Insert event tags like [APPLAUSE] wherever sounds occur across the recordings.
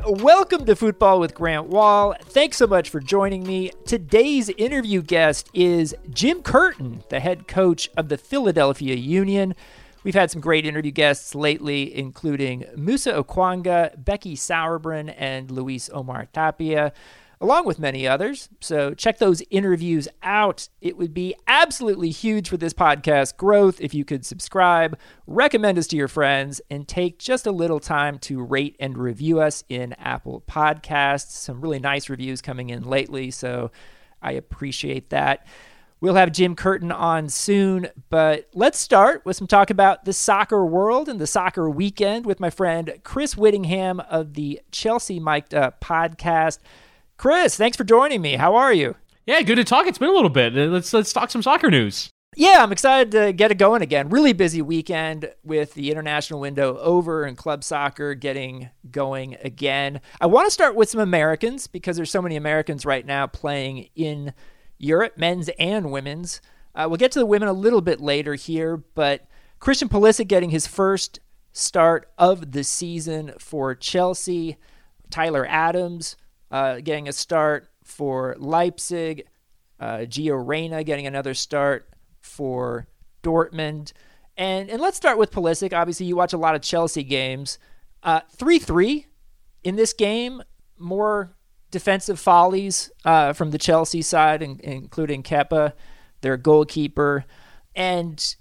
Welcome to Football with Grant Wahl. Thanks so much for joining me. Today's interview guest is Jim Curtin, the head coach of the Philadelphia Union. We've had some great interview guests lately, including Musa Okwonga, Becky Sauerbrunn, and Luis Omar Tapia along with many others. So check those interviews out. It would be absolutely huge for this podcast growth if you could subscribe, recommend us to your friends, and take just a little time to rate and review us in Apple Podcasts. Some really nice reviews coming in lately, so I appreciate that. We'll have Jim Curtin on soon, but let's start with some talk about the soccer world and the soccer weekend with my friend Chris Whittingham of the Chelsea Mic'd Up podcast. Chris, thanks for joining me. How are you? Yeah, good to talk. It's been a little bit. Uh, let's let's talk some soccer news. Yeah, I'm excited to get it going again. Really busy weekend with the international window over and club soccer getting going again. I want to start with some Americans because there's so many Americans right now playing in Europe, men's and women's. Uh, we'll get to the women a little bit later here, but Christian Pulisic getting his first start of the season for Chelsea. Tyler Adams uh, getting a start for Leipzig. Uh, Gio Reyna getting another start for Dortmund. And and let's start with Pulisic. Obviously, you watch a lot of Chelsea games. Uh, three three in this game. More defensive follies uh, from the Chelsea side, in, including Kepa, their goalkeeper, and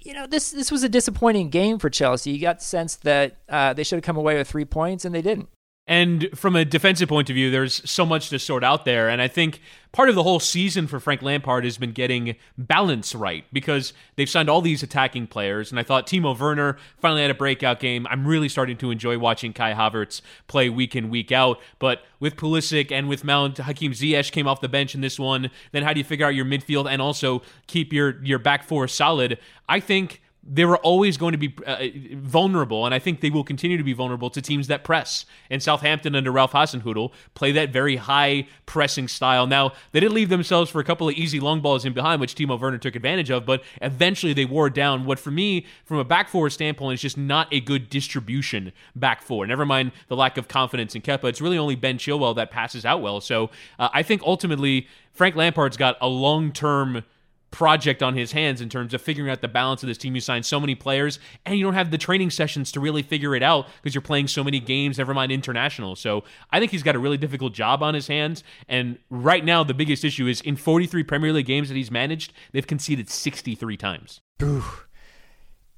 you know this this was a disappointing game for Chelsea. You got the sense that uh, they should have come away with three points, and they didn't. And from a defensive point of view, there's so much to sort out there. And I think part of the whole season for Frank Lampard has been getting balance right because they've signed all these attacking players. And I thought Timo Werner finally had a breakout game. I'm really starting to enjoy watching Kai Havertz play week in, week out. But with Pulisic and with Mount, Hakim Ziyech came off the bench in this one. Then how do you figure out your midfield and also keep your, your back four solid? I think they were always going to be uh, vulnerable, and I think they will continue to be vulnerable to teams that press. And Southampton under Ralph Hasenhüttl play that very high pressing style. Now they did leave themselves for a couple of easy long balls in behind, which Timo Werner took advantage of, but eventually they wore down what, for me, from a back four standpoint, is just not a good distribution back four. Never mind the lack of confidence in Kepa. It's really only Ben Chilwell that passes out well. So uh, I think ultimately Frank Lampard's got a long term project on his hands in terms of figuring out the balance of this team. You signed so many players, and you don't have the training sessions to really figure it out because you're playing so many games, never mind international. So I think he's got a really difficult job on his hands. And right now, the biggest issue is in 43 Premier League games that he's managed, they've conceded 63 times. Ooh.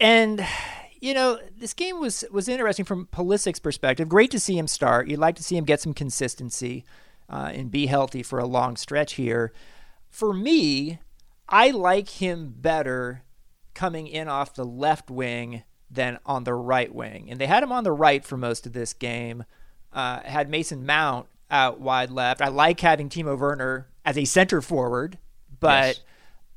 And you know, this game was was interesting from Pulisic's perspective. Great to see him start. You'd like to see him get some consistency uh, and be healthy for a long stretch here. For me, I like him better coming in off the left wing than on the right wing. And they had him on the right for most of this game. Uh, had Mason Mount out wide left. I like having Timo Werner as a center forward, but yes.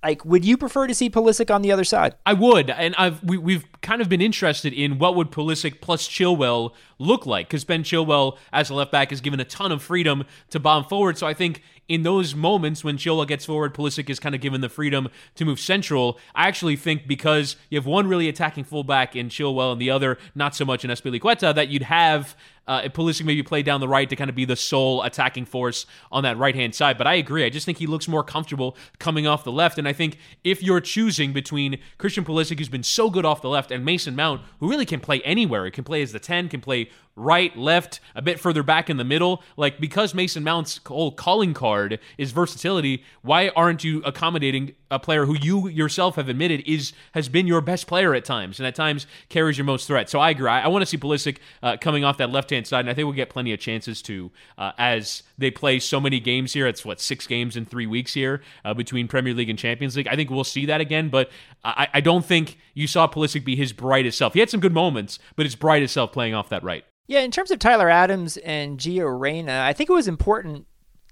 like, would you prefer to see Pulisic on the other side? I would, and I've we, we've kind of been interested in what would Pulisic plus Chilwell look like because Ben Chilwell as a left back is given a ton of freedom to bomb forward. So I think in those moments when Chilwell gets forward, Pulisic is kind of given the freedom to move central. I actually think because you have one really attacking fullback in Chilwell and the other not so much in Azpilicueta, that you'd have uh, Pulisic maybe play down the right to kind of be the sole attacking force on that right hand side. But I agree. I just think he looks more comfortable coming off the left. And I think if you're choosing between Christian Pulisic, who's been so good off the left, and Mason Mount, who really can play anywhere, he can play as the 10, can play right, left, a bit further back in the middle. Like because Mason Mount's whole calling card is versatility, why aren't you accommodating a player who you yourself have admitted is has been your best player at times and at times carries your most threat? So I agree. I, I want to see Pulisic uh, coming off that left hand side, and I think we'll get plenty of chances to uh, as they play so many games here. It's what six games in three weeks here uh, between Premier League and Champions League. I think we'll see that again, but I, I don't think you saw Pulisic be his brightest self. He had some good moments, but his brightest self playing off that right. Yeah, in terms of Tyler Adams and Gio Reyna, I think it was important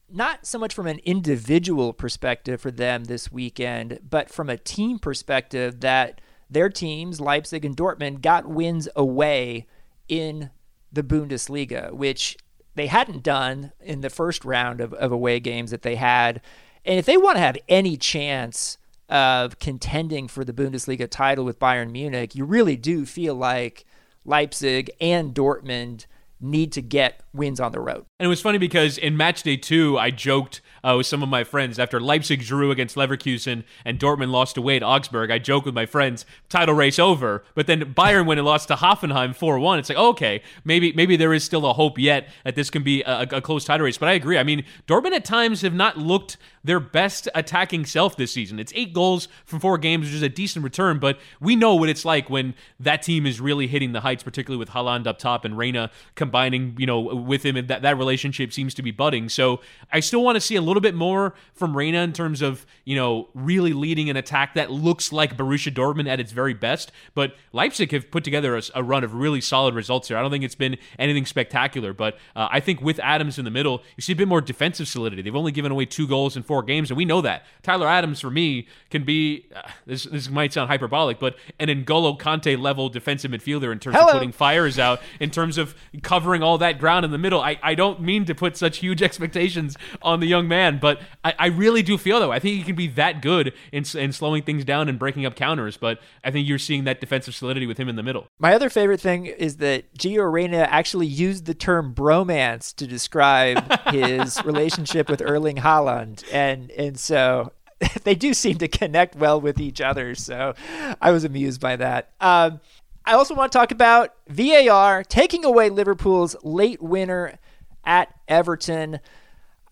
not so much from an individual perspective for them this weekend, but from a team perspective that their teams, Leipzig and Dortmund, got wins away in the Bundesliga, which they hadn't done in the first round of, of away games that they had. And if they want to have any chance of contending for the Bundesliga title with Bayern Munich, you really do feel like Leipzig and Dortmund need to get wins on the road. And it was funny because in match day two, I joked uh, with some of my friends after Leipzig drew against Leverkusen and Dortmund lost away at Augsburg. I joked with my friends, title race over. But then Bayern went and lost to Hoffenheim 4 1. It's like, okay, maybe maybe there is still a hope yet that this can be a, a close title race. But I agree. I mean, Dortmund at times have not looked their best attacking self this season. It's eight goals from four games, which is a decent return, but we know what it's like when that team is really hitting the heights, particularly with Haaland up top and Reyna combining, you know, with him, and that, that relationship seems to be budding. So I still want to see a little bit more from Reyna in terms of, you know, really leading an attack that looks like Borussia Dortmund at its very best. But Leipzig have put together a, a run of really solid results here. I don't think it's been anything spectacular, but uh, I think with Adams in the middle, you see a bit more defensive solidity. They've only given away two goals in four four games, and we know that. Tyler Adams, for me, can be uh, this, this might sound hyperbolic, but an N'Golo Kanté level defensive midfielder in terms Hello. of putting fires out, in terms of covering all that ground in the middle. I, I don't mean to put such huge [LAUGHS] expectations on the young man, but I, I really do feel though. I think he can be that good in, in slowing things down and breaking up counters, but I think you're seeing that defensive solidity with him in the middle. My other favorite thing is that Gio Reyna actually used the term bromance to describe [LAUGHS] his relationship with Erling Haaland. And and and so [LAUGHS] they do seem to connect well with each other. So I was amused by that. Um, I also want to talk about VAR taking away Liverpool's late winner at Everton,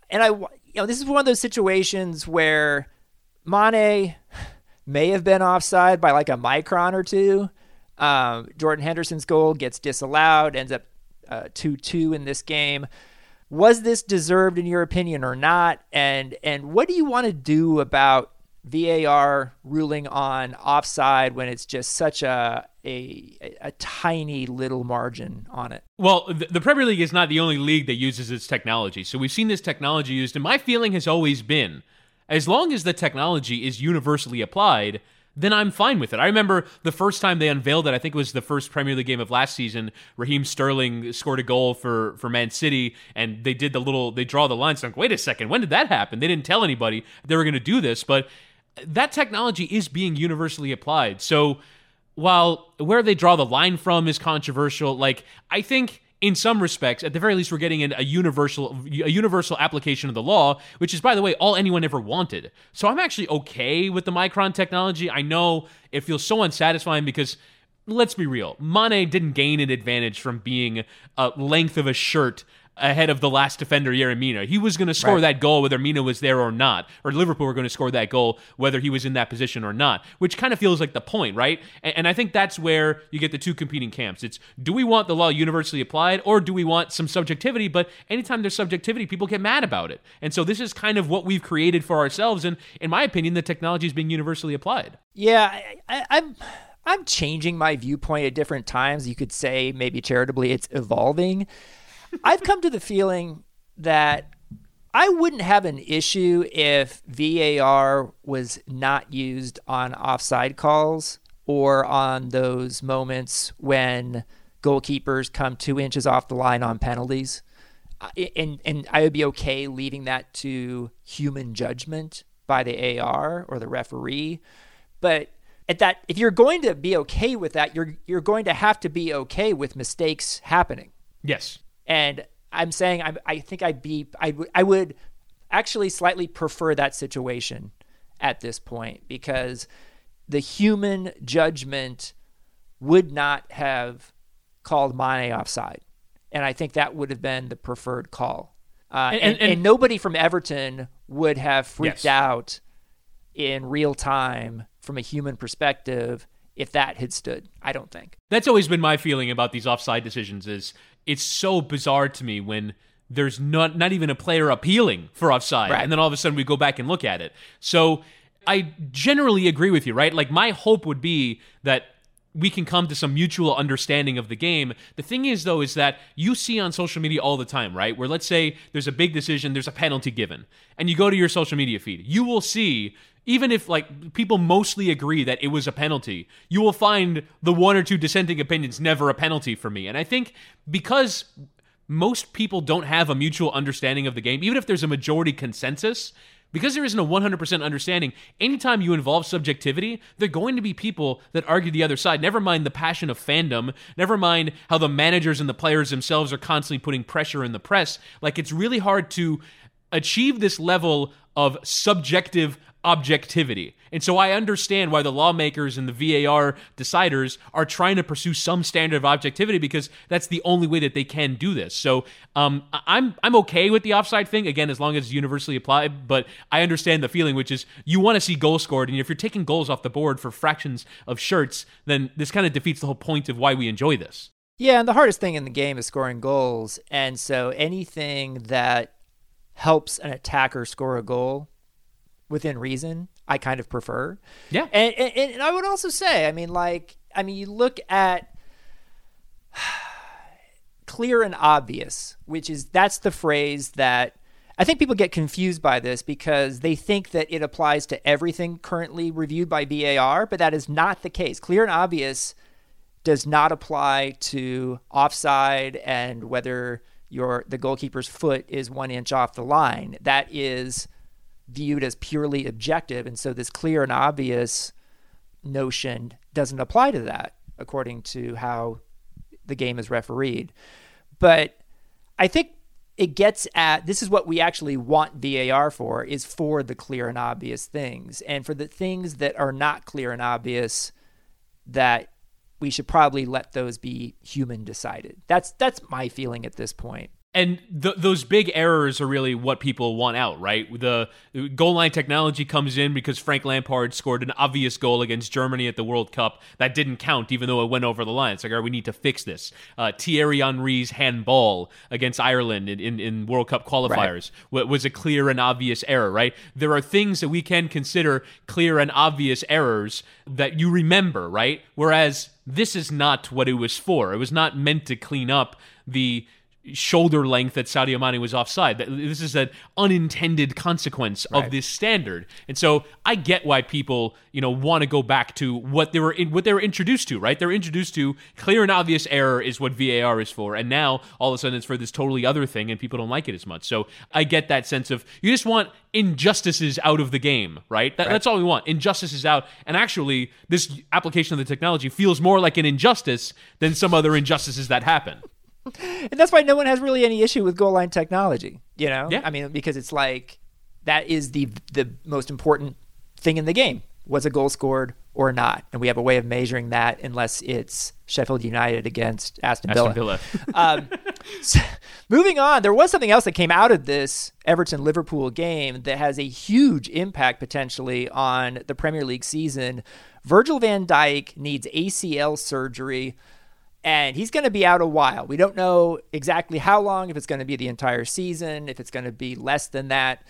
and I, you know, this is one of those situations where Mane [LAUGHS] may have been offside by like a micron or two. Um, Jordan Henderson's goal gets disallowed, ends up uh, 2 2 in this game was this deserved in your opinion or not? And and what do you want to do about VAR ruling on offside when it's just such a a, a tiny little margin on it. Well, the Premier League is not the only league that uses its technology. So we've seen this technology used, and my feeling has always been as long as the technology is universally applied, then I'm fine with it. I remember the first time they unveiled it, I think it was the first Premier League game of last season. Raheem Sterling scored a goal for, for Man City, and they did the little, they draw the lines. So I'm like, wait a second, when did that happen? They didn't tell anybody they were going to do this, but that technology is being universally applied. So while where they draw the line from is controversial, like, I think in some respects, at the very least, we're getting in a universal a universal application of the law, which is, by the way, all anyone ever wanted. So I'm actually okay with the Micron technology. I know it feels so unsatisfying because let's be real, Mane didn't gain an advantage from being a length of a shirt ahead of the last defender, Yerry Mina. He was going to score right. that goal whether Mina was there or not, or Liverpool were going to score that goal whether he was in that position or not, which kind of feels like the point, right? And, and, I think that's where you get the two competing camps. It's do we want the law universally applied or do we want some subjectivity? But anytime there's subjectivity, people get mad about it. And so this is kind of what we've created for ourselves. And in my opinion, the technology is being universally applied. Yeah, I, I, I'm. I'm changing my viewpoint at different times. You could say maybe charitably it's evolving. I've come to the feeling that I wouldn't have an issue if VAR was not used on offside calls or on those moments when goalkeepers come two inches off the line on penalties. And, and I would be okay leaving that to human judgment by the AR or the referee. But at that, if you're going to be okay with that, you're you're going to have to be okay with mistakes happening. Yes. And I'm saying I, I think I'd be I, w- I would actually slightly prefer that situation at this point because the human judgment would not have called Mane offside. And I think that would have been the preferred call. Uh, and, and, and, and, nobody from Everton would have freaked yes. out in real time from a human perspective if that had stood. I don't think. That's always been my feeling about these offside decisions is it's so bizarre to me when there's not not even a player appealing for offside right. and then all of a sudden we go back and look at it. So I generally agree with you, right? Like my hope would be that we can come to some mutual understanding of the game. The thing is, though, is that you see on social media all the time, right? Where let's say there's a big decision, there's a penalty given, and you go to your social media feed, you will see even if like people mostly agree that it was a penalty, you will find the one or two dissenting opinions never a penalty for me. And I think because most people don't have a mutual understanding of the game, even if there's a majority consensus, because there isn't a 100% understanding, anytime you involve subjectivity, there are going to be people that argue the other side. Never mind the passion of fandom, never mind how the managers and the players themselves are constantly putting pressure in the press. Like, it's really hard to achieve this level of subjective objectivity. And so I understand why the lawmakers and the VAR deciders are trying to pursue some standard of objectivity because that's the only way that they can do this. So um, I'm I'm okay with the offside thing again as long as it's universally applied. But I understand the feeling, which is you want to see goals scored, and if you're taking goals off the board for fractions of shirts, then this kind of defeats the whole point of why we enjoy this. Yeah, and the hardest thing in the game is scoring goals, and so anything that helps an attacker score a goal within reason, I kind of prefer. Yeah. And, and, and I would also say, I mean, like, I mean, you look at [SIGHS] clear and obvious, which is that's the phrase that I think people get confused by this because they think that it applies to everything currently reviewed by VAR, but that is not the case. Clear and obvious does not apply to offside and whether your the goalkeeper's foot is one inch off the line. That is viewed as purely objective. And so this clear and obvious notion doesn't apply to that, according to how the game is refereed. But I think it gets at this is what we actually want VAR for is for the clear and obvious things. And for the things that are not clear and obvious that we should probably let those be human decided. That's that's my feeling at this point and th- those big errors are really what people want out, right? The goal line technology comes in because Frank Lampard scored an obvious goal against Germany at the World Cup that didn't count, even though it went over the line. It's like, all right, we need to fix this. Uh, Thierry Henry's handball against Ireland in, in, in World Cup qualifiers right. was a clear and obvious error, right? There are things that we can consider clear and obvious errors that you remember, right? Whereas this is not what it was for. It was not meant to clean up the shoulder length that Sadio Mane was offside. This is an unintended consequence of this standard. And so I get why people, you know, want to go back to what they were in, what they were introduced to, right? They're introduced to clear and obvious error is what VAR is for. And now all of a sudden it's for this totally other thing and people don't like it as much. So I get that sense of you just want injustices out of the game, right? That, right. That's all we want. Injustices out. And actually this application of the technology feels more like an injustice than some other injustices that happen. [LAUGHS] and that's why no one has really any issue with goal line technology. You know, yeah. I mean, because it's like that is the the most important thing in the game. Was a goal scored or not? And we have a way of measuring that, unless it's Sheffield United against Aston Villa. Aston Villa. [LAUGHS] um, so, moving on, there was something else that came out of this Everton Liverpool game that has a huge impact potentially on the Premier League season. Virgil van Dijk needs ACL surgery and he's going to be out a while. We don't know exactly how long, if it's going to be the entire season, if it's going to be less than that.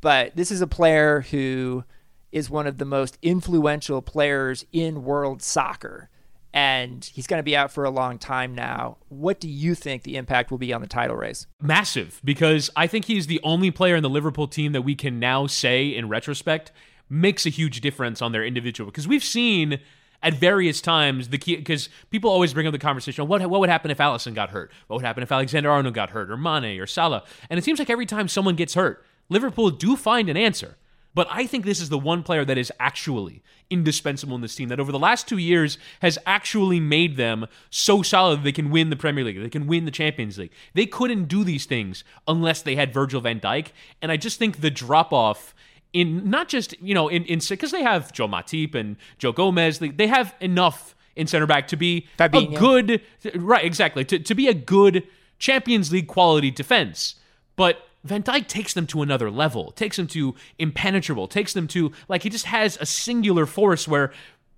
But this is a player who is one of the most influential players in world soccer. And he's going to be out for a long time now. What do you think the impact will be on the title race? Massive, because I think he's the only player in the Liverpool team that we can now say, in retrospect, makes a huge difference on their individual. Because we've seen at various times the key because people always bring up the conversation what what would happen if Alisson got hurt what would happen if Alexander Arnold got hurt or Mane or Salah and it seems like every time someone gets hurt Liverpool do find an answer but I think this is the one player that is actually indispensable in this team that over the last two years has actually made them so solid they can win the Premier League, they can win the Champions League. They couldn't do these things unless they had Virgil van Dijk. And I just think the drop off in not just you know in in because they have Joe Matip and Joe Gomez, they, they have enough in center back to be Fabinho. a good right exactly to, to be a good Champions League quality defense, but. Van Dijk takes them to another level, takes them to impenetrable, takes them to like he just has a singular force where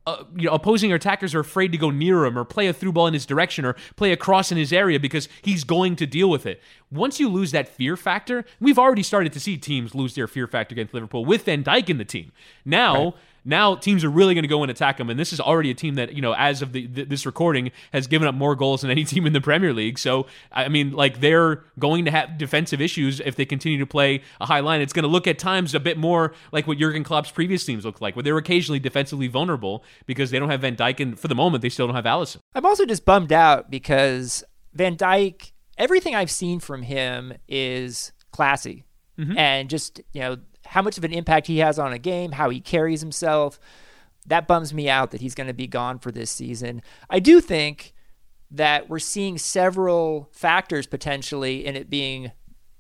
uh, you know, opposing attackers are afraid to go near him or play a through ball in his direction or play a cross in his area because he's going to deal with it. Once you lose that fear factor, we've already started to see teams lose their fear factor against Liverpool with Van Dijk in the team. Now, right. Now teams are really going to go and attack them, and this is already a team that you know, as of the, this recording, has given up more goals than any [LAUGHS] team in the Premier League. So I mean, like they're going to have defensive issues if they continue to play a high line. It's going to look at times a bit more like what Jurgen Klopp's previous teams looked like, where they're occasionally defensively vulnerable because they don't have Van Dijk, and for the moment, they still don't have Alisson. I'm also just bummed out because Van Dijk, everything I've seen from him is classy. Mm-hmm. And just, you know, how much of an impact he has on a game, how he carries himself. That bums me out that he's going to be gone for this season. I do think that we're seeing several factors potentially in it being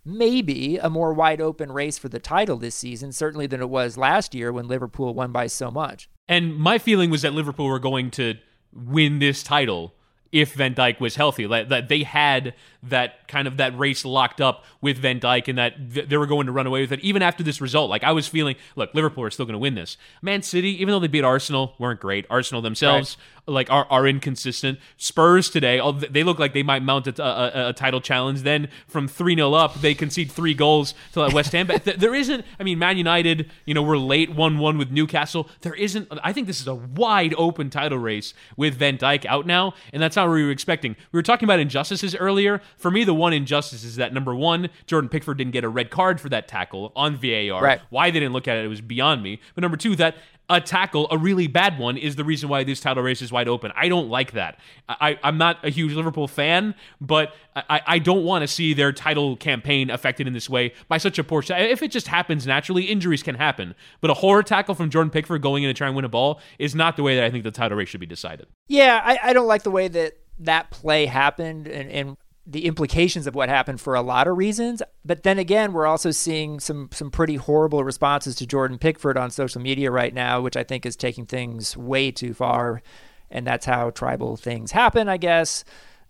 maybe a more wide open race for the title this season, certainly than it was last year when Liverpool won by so much. And my feeling was that Liverpool were going to win this title if Van Dijk was healthy. That they had that kind of that race locked up with Van Dijk and that they were going to run away with it even after this result. Like I was feeling, look, Liverpool are still going to win this. Man City, even though they beat Arsenal, weren't great. Arsenal themselves right. like are, are inconsistent. Spurs today, they look like they might mount a, a, a title challenge. Then from 3-0 up, they concede three goals to that West Ham. But there isn't, I mean, Man United, you know, we're late 1-1 with Newcastle. There isn't, I think this is a wide open title race with Van Dijk out now, and that's not what we were expecting. We were talking about injustices earlier. For me, the one injustice is that number one, Jordan Pickford didn't get a red card for that tackle on VAR. Right. Why they didn't look at it, it was beyond me. But number two, that a tackle, a really bad one, is the reason why this title race is wide open. I don't like that. I, am not a huge Liverpool fan, but I, I don't want to see their title campaign affected in this way by such a poor shot. If it just happens naturally, injuries can happen. But a horror tackle from Jordan Pickford going in to try and win a ball is not the way that I think the title race should be decided. Yeah, I, I don't like the way that that play happened and, and the implications of what happened for a lot of reasons. But then again, we're also seeing some some pretty horrible responses to Jordan Pickford on social media right now, which I think is taking things way too far. And that's how tribal things happen, I guess.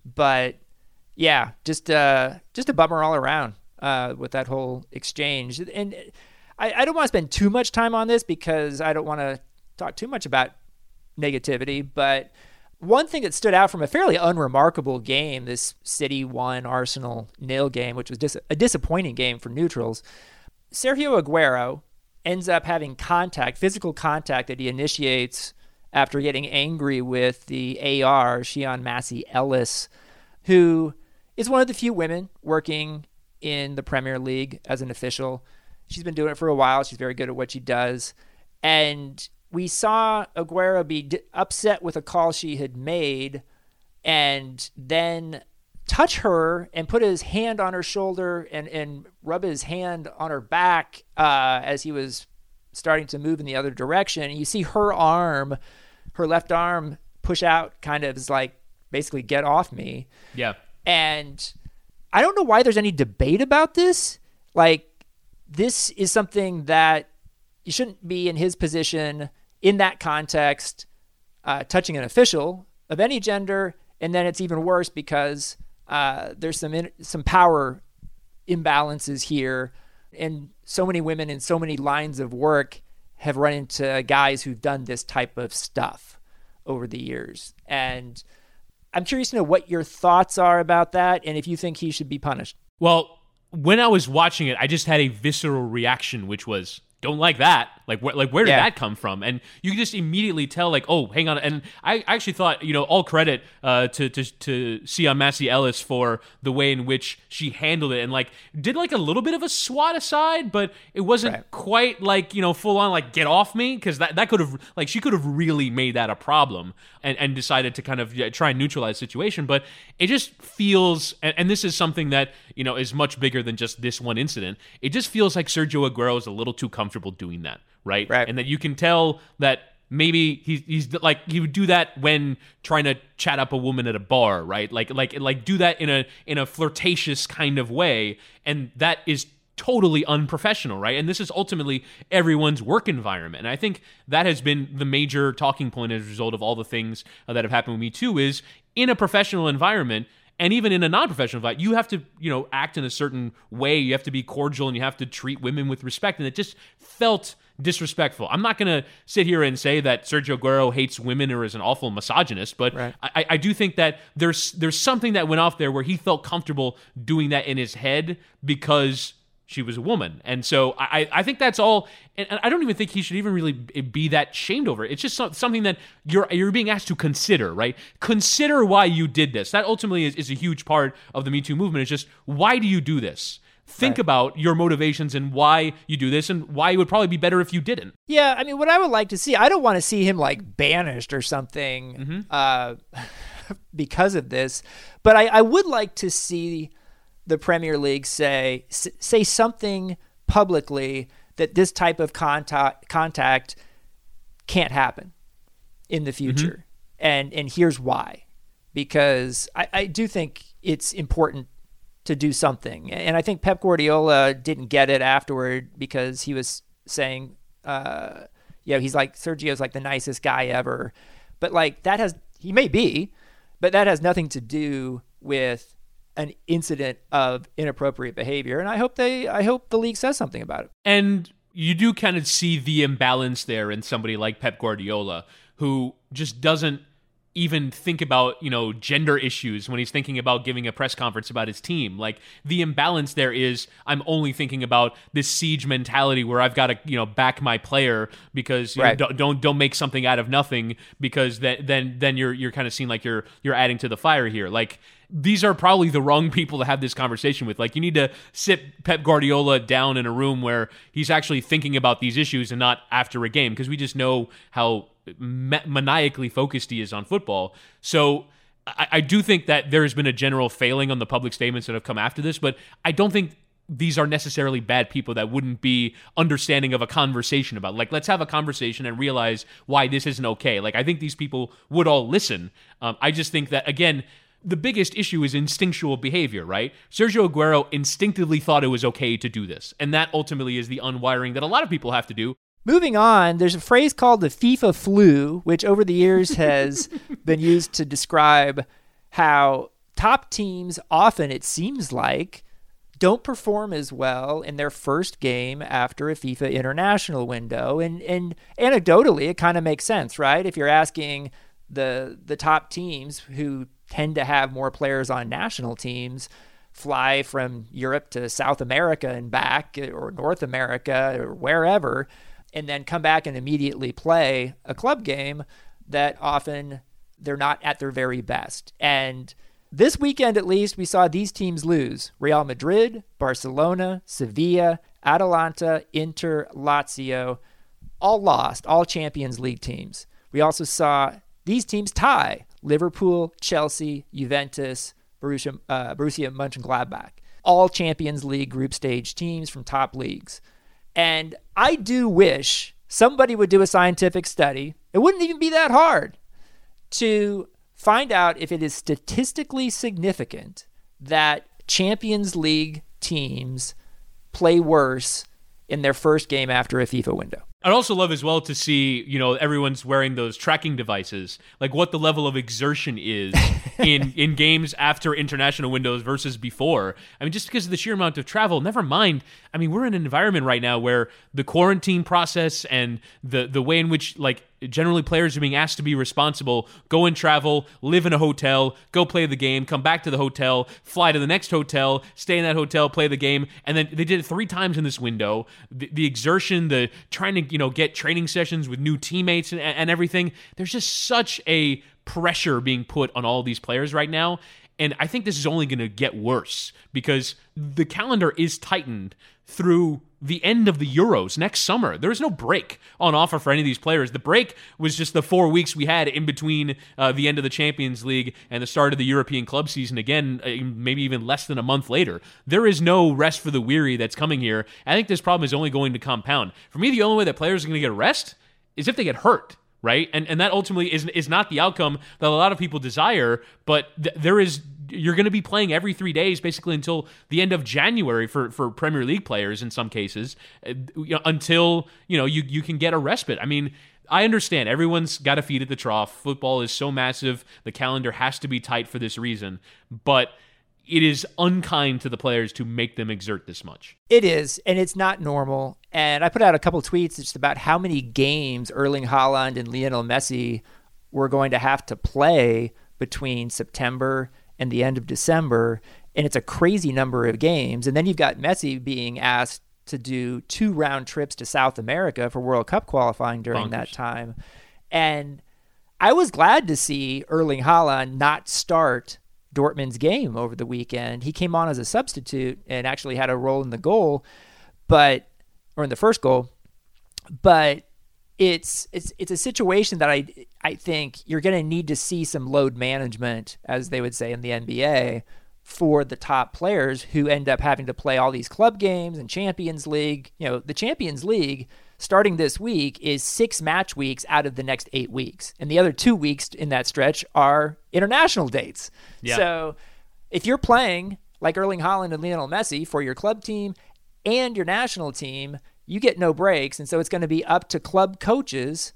But yeah, just uh, just a bummer all around uh, with that whole exchange. And I, I don't want to spend too much time on this because I don't want to talk too much about negativity, but one thing that stood out from a fairly unremarkable game, this City 1 Arsenal nil game, which was dis- a disappointing game for neutrals, Sergio Aguero ends up having contact, physical contact that he initiates after getting angry with the AR, Sian Massey Ellis, who is one of the few women working in the Premier League as an official. She's been doing it for a while. She's very good at what she does. And we saw Aguero be upset with a call she had made and then touch her and put his hand on her shoulder and, and rub his hand on her back uh, as he was starting to move in the other direction. And you see her arm, her left arm, push out, kind of is like basically get off me. Yeah. And I don't know why there's any debate about this. Like, this is something that you shouldn't be in his position in that context, uh, touching an official of any gender, and then it's even worse because uh, there's some in, some power imbalances here, and so many women in so many lines of work have run into guys who've done this type of stuff over the years, and I'm curious to know what your thoughts are about that, and if you think he should be punished. Well, when I was watching it, I just had a visceral reaction, which was don't like that. Like, wh- like where did yeah. that come from? And you can just immediately tell, like, oh, hang on. And I actually thought, you know, all credit uh, to to to Sian Massey Ellis for the way in which she handled it and like did like a little bit of a swat aside, but it wasn't right. quite like you know full on like get off me because that that could have like she could have really made that a problem and and decided to kind of yeah, try and neutralize the situation. But it just feels, and, and this is something that you know is much bigger than just this one incident. It just feels like Sergio Aguero is a little too comfortable doing that right? Right. And that you can tell that maybe he's he's like he would do that when trying to chat up a woman at a bar, right? Like like like do that in a in a flirtatious kind of way, and that is totally unprofessional, right? And this is ultimately everyone's work environment. And I think that has been the major talking point as a result of all the things uh, that have happened with me too is in a professional environment and even in a non-professional fight you have to you know act in a certain way you have to be cordial and you have to treat women with respect and it just felt disrespectful. I'm not going to sit here and say that Sergio Aguero hates women or is an awful misogynist, but right. I, I do think that there's there's something that went off there where he felt comfortable doing that in his head because she was a woman. And so I, I think that's all. And I don't even think he should even really be that shamed over it. It's just something that you're you're being asked to consider, right? Consider why you did this. That ultimately is, is a huge part of the Me Too movement. Is just why do you do this? Think right. about your motivations and why you do this and why it would probably be better if you didn't. Yeah, I mean, what I would like to see, I don't want to see him like banished or something mm-hmm. uh, [LAUGHS] because of this, but I, I, would like to see the Premier League say say something publicly that this type of contact contact can't happen in the future. Mm-hmm. And and here's why. Because I, I do think it's important to do something. And I think Pep Guardiola didn't get it afterward because he was saying, uh, you know, he's like, Sergio's like the nicest guy ever. But like that has, he may be, but that has nothing to do with an incident of inappropriate behavior. And I hope they, I hope the league says something about it. And you do kind of see the imbalance there in somebody like Pep Guardiola, who just doesn't even think about you know gender issues when he's thinking about giving a press conference about his team like the imbalance there is i'm only thinking about this siege mentality where i've got to you know back my player because right. know, don't, don't don't make something out of nothing because that then then you're you're kind of seen like you're you're adding to the fire here like these are probably the wrong people to have this conversation with. Like, you need to sit Pep Guardiola down in a room where he's actually thinking about these issues and not after a game, because we just know how maniacally focused he is on football. So I, I do think that there has been a general failing on the public statements that have come after this, but I don't think these are necessarily bad people that wouldn't be understanding of a conversation about like let's have a conversation and realize why this isn't okay like i think these people would all listen um, i just think that again the biggest issue is instinctual behavior, right? Sergio Aguero instinctively thought it was okay to do this. And that ultimately is the unwiring that a lot of people have to do. Moving on, there's a phrase called the FIFA flu, which over the years has [LAUGHS] been used to describe how top teams often, it seems like, don't perform as well in their first game after a FIFA international window. And and anecdotally, it kind of makes sense, right? If you're asking the the top teams who tend to have more players on national teams fly from Europe to South America and back, eh, or North America, or wherever, and then come back and immediately play a club game that often they're not at their very best. And this weekend, at least, we saw these teams lose Real Madrid, Barcelona, Sevilla, Atalanta, Inter, Lazio, all lost, all Champions League teams. We also saw these teams tie Liverpool, Chelsea, Juventus, Borussia, uh, Borussia Mönchengladbach, all Champions League group stage teams from top leagues. And I do wish somebody would do a scientific study. It wouldn't even be that hard to find out if it is statistically significant that Champions League teams play worse in their first game after a FIFA window. I'd also love as well to see, you know, everyone's wearing those tracking devices, like what the level of exertion is [LAUGHS] in in games after international windows versus before. I mean, just because of the sheer amount of travel, never mind. I mean, we're in an environment right now where the quarantine process and the the way in which like generally players are being asked to be responsible go and travel live in a hotel go play the game come back to the hotel fly to the next hotel stay in that hotel play the game and then they did it three times in this window. The, the exertion the trying to you know get training sessions with new teammates and, and everything there's just such a pressure being put on all these players right now and I think this is only going to get worse because the calendar is tightened through the end of the Euros next summer. There is no break on offer for any of these players. The break was just the four weeks we had in between uh, the end of the Champions League and the start of the European club season again, uh, maybe even less than a month later. There is no rest for the weary that's coming here. I think this problem is only going to compound. For me, the only way that players are going to get rest is if they get hurt right? And and that ultimately is is not the outcome that a lot of people desire. But th- there is you're going to be playing every three days basically until the end of January for for Premier League players in some cases, uh, until you know you you can get a respite. I mean. I understand everyone's got to feed at the trough. Football is so massive, the calendar has to be tight for this reason. But it is unkind to the players to make them exert this much. It is, and it's not normal. And I put out a couple tweets just about how many games Erling Haaland and Lionel Messi were going to have to play between September and the end of December. And it's a crazy number of games. And then you've got Messi being asked to do two round trips to South America for World Cup qualifying during Bonkers. that time. And I was glad to see Erling Haaland not start Dortmund's game over the weekend. He came on as a substitute and actually had a role in the goal, but or in the first goal. But it's it's it's a situation that I I think you're going to need to see some load management, as they would say in the NBA, for the top players who end up having to play all these club games and Champions League. You know, the Champions League starting this week is six match weeks out of the next eight weeks. And the other two weeks in that stretch are international dates. Yeah. So if you're playing like Erling Haaland and Lionel Messi for your club team and your national team, you get no breaks. And so it's going to be up to club coaches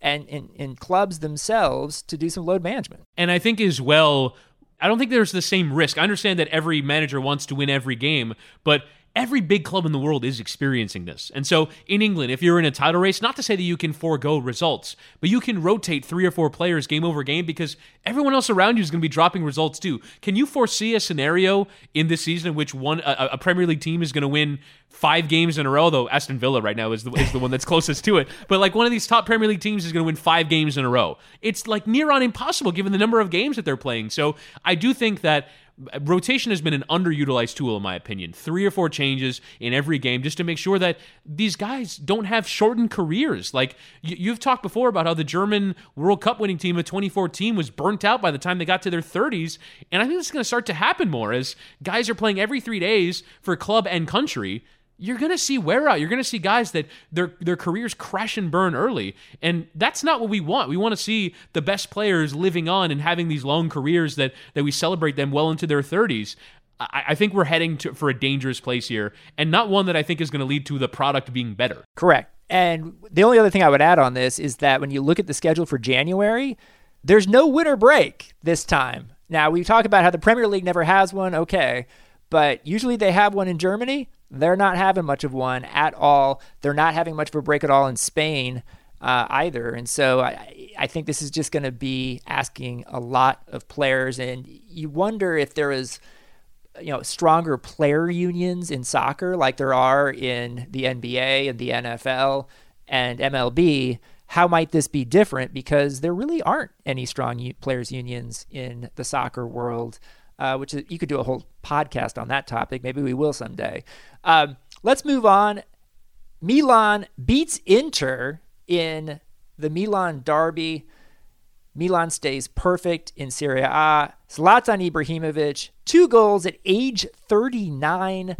and in clubs themselves to do some load management. And I think as well, I don't think there's the same risk. I understand that every manager wants to win every game, but every big club in the world is experiencing this. And so in England, if you're in a title race, not to say that you can forego results, but you can rotate three or four players game over game because everyone else around you is going to be dropping results too. Can you foresee a scenario in this season in which one a, a Premier League team is going to win five games in a row? Though Aston Villa right now is the, is the one that's [LAUGHS] closest to it. But like one of these top Premier League teams is going to win five games in a row. It's like near on impossible given the number of games that they're playing. So I do think that rotation has been an underutilized tool in my opinion. Three or four changes in every game just to make sure that these guys don't have shortened careers. Like you, have talked before about how the German World Cup winning team of 2014 was burnt out by the time they got to their 30s, and I think it's going to start to happen more as guys are playing every 3 days for club and country you're going to see wear out. You're going to see guys that their their careers crash and burn early, and that's not what we want. We want to see the best players living on and having these long careers that that we celebrate them well into their 30s. I, I think we're heading to, for a dangerous place here, and not one that I think is going to lead to the product being better. Correct. And the only other thing I would add on this is that when you look at the schedule for January, there's no winter break this time. Now we talk about how the Premier League never has one. Okay, but usually they have one in Germany. They're not having much of one at all. They're not having much of a break at all in Spain uh, either. And so I, I think this is just going to be asking a lot of players. And you wonder if there is, you know, stronger player unions in soccer like there are in the NBA and the NFL and MLB. How might this be different? Because there really aren't any strong players unions in the soccer world uh, which is, you could do a whole podcast on that topic. Maybe we will someday. Um, let's move on. Milan beats Inter in the Milan derby. Milan stays perfect in Serie A. Zlatan Ibrahimovic, two goals at age 39.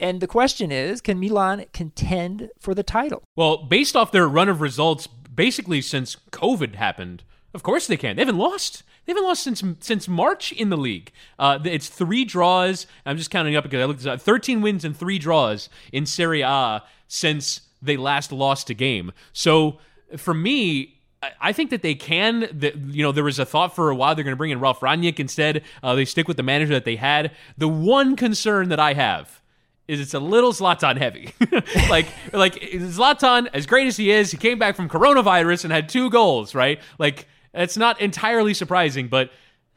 And the question is can Milan contend for the title? Well, based off their run of results, basically since COVID happened, of course they can. They haven't lost they haven't lost since since March in the league. Uh, it's three draws. I'm just counting up because I looked at 13 wins and three draws in Serie A since they last lost a game. So for me, I think that they can. That you know, there was a thought for a while they're going to bring in Ralf Rangnick instead. Uh, they stick with the manager that they had. The one concern that I have is it's a little Zlatan heavy. [LAUGHS] like like Zlatan, as great as he is, he came back from coronavirus and had two goals. Right, like it's not entirely surprising, but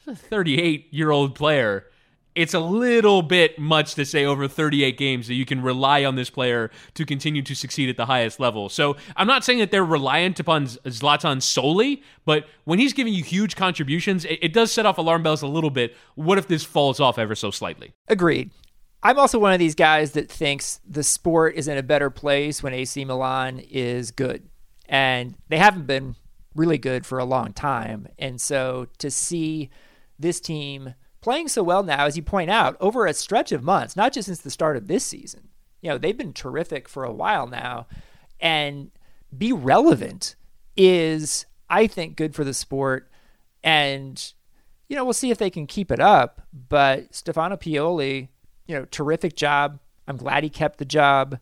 a 38 year old player. It's a little bit much to say over 38 games that you can rely on this player to continue to succeed at the highest level. So I'm not saying that they're reliant upon Zlatan solely, but when he's giving you huge contributions, it, it does set off alarm bells a little bit. What if this falls off ever so slightly? Agreed. I'm also one of these guys that thinks the sport is in a better place when AC Milan is good. And they haven't been really good for a long time. And so to see this team playing so well now, as you point out, over a stretch of months, not just since the start of this season, you know, they've been terrific for a while now. And be relevant is, I think, good for the sport. And, you know, we'll see if they can keep it up. But Stefano Pioli, you know, terrific job. I'm glad he kept the job.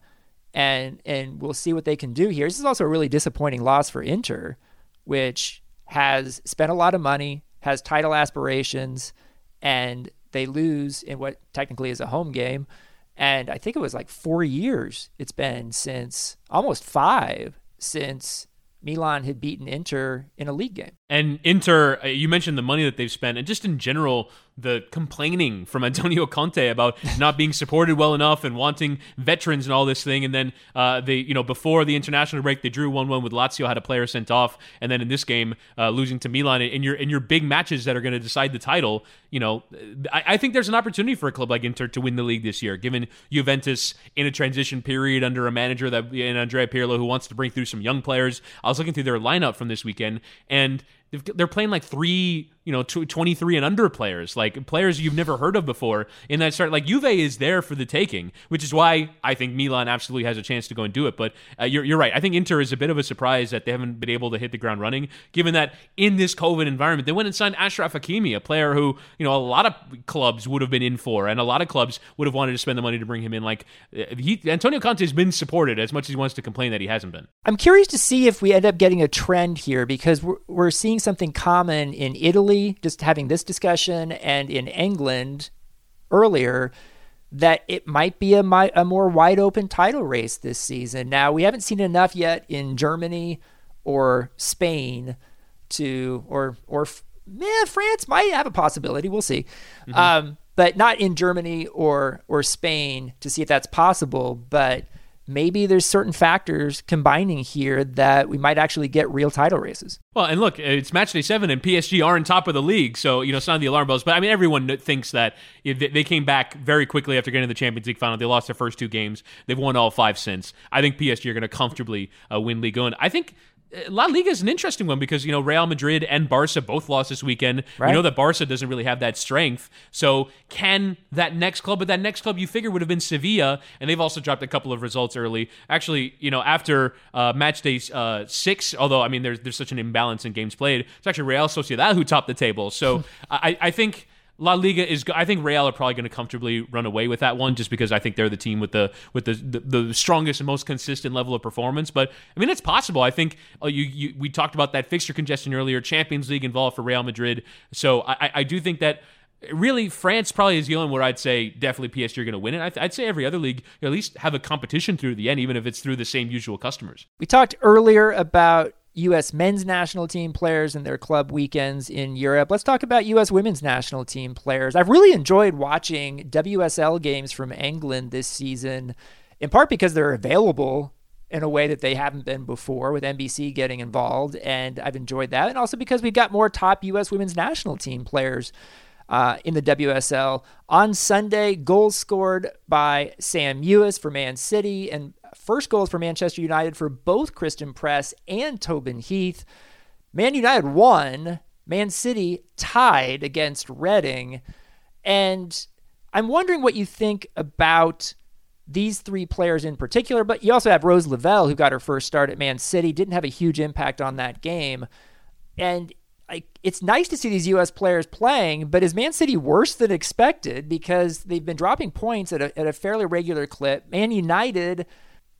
And and we'll see what they can do here. This is also a really disappointing loss for Inter which has spent a lot of money, has title aspirations, and they lose in what technically is a home game. And I think it was like four years it's been since, almost five, since Milan had beaten Inter in a league game. And Inter, uh, you mentioned the money that they've spent, and just in general, the complaining from Antonio Conte about not being supported well enough and wanting veterans and all this thing. And then uh, they, you know, before the international break, they drew one-one with Lazio, had a player sent off, and then in this game, uh, losing to Milan in your in your big matches that are going to decide the title. You know, I, I, think there's an opportunity for a club like Inter to win the league this year, given Juventus in a transition period under a manager that in Andrea Pirlo who wants to bring through some young players. I was looking through their lineup from this weekend, and they're playing like three you know, 23 and under players, like players you've never heard of before in that start. Like Juve is there for the taking, which is why I think Milan absolutely has a chance to go and do it. But uh, you're, you're right. I think Inter is a bit of a surprise that they haven't been able to hit the ground running, given that in this COVID environment, they went and signed Achraf Hakimi, a player who, you know, a lot of clubs would have been in for, and a lot of clubs would have wanted to spend the money to bring him in. Like, uh, he, Antonio Conte has been supported as much as he wants to complain that he hasn't been. I'm curious to see if we end up getting a trend here because we're, we're seeing something common in Italy, just having this discussion and in England earlier that it might be a, a more wide open title race this season. Now, we haven't seen enough yet in Germany or Spain to, or, or, France might have a possibility. We'll see. Mm-hmm. Um, but not in Germany or, or Spain to see if that's possible. But maybe there's certain factors combining here that we might actually get real title races. Well, and look, it's match day seven, and PSG are on top of the league, so you know sound the alarm bells. But I mean, everyone thinks that they came back very quickly after getting to the Champions League final. They lost their first two games. They've won all five since. I think PSG are going to comfortably uh, win League One. I think La Liga is an interesting one because you know Real Madrid and Barca both lost this weekend. Right. We know that Barca doesn't really have that strength. So can that next club, but that next club you figure would have been Sevilla, and they've also dropped a couple of results early. Actually, you know after uh, match day uh, six, although I mean there's there's such an imbalance in games played, it's actually Real Sociedad who topped the table. So [LAUGHS] I, I think La Liga is. I think Real are probably going to comfortably run away with that one, just because I think they're the team with the with the the, the strongest and most consistent level of performance. But I mean, it's possible. I think uh, you, you we talked about that fixture congestion earlier. Champions League involved for Real Madrid, so I, I do think that really France probably is the only where I'd say definitely PSG are going to win it. I'd say every other league at least have a competition through the end, even if it's through the same usual customers. We talked earlier about U.S. men's national team players and their club weekends in Europe. Let's talk about U.S. women's national team players. I've really enjoyed watching WSL games from England this season, in part because they're available in a way that they haven't been before, with NBC getting involved. And I've enjoyed that. And also because we've got more top U.S. women's national team players uh, in the WSL. On Sunday, goals scored by Sam Mewis for Man City and first goals for Manchester United for both Christen Press and Tobin Heath. Man United won. Man City tied against Reading. And I'm wondering what you think about these three players in particular, but you also have Rose Lavelle, who got her first start at Man City, didn't have a huge impact on that game. And like it's nice to see these U.S. players playing, but is Man City worse than expected because they've been dropping points at a, at a fairly regular clip? Man United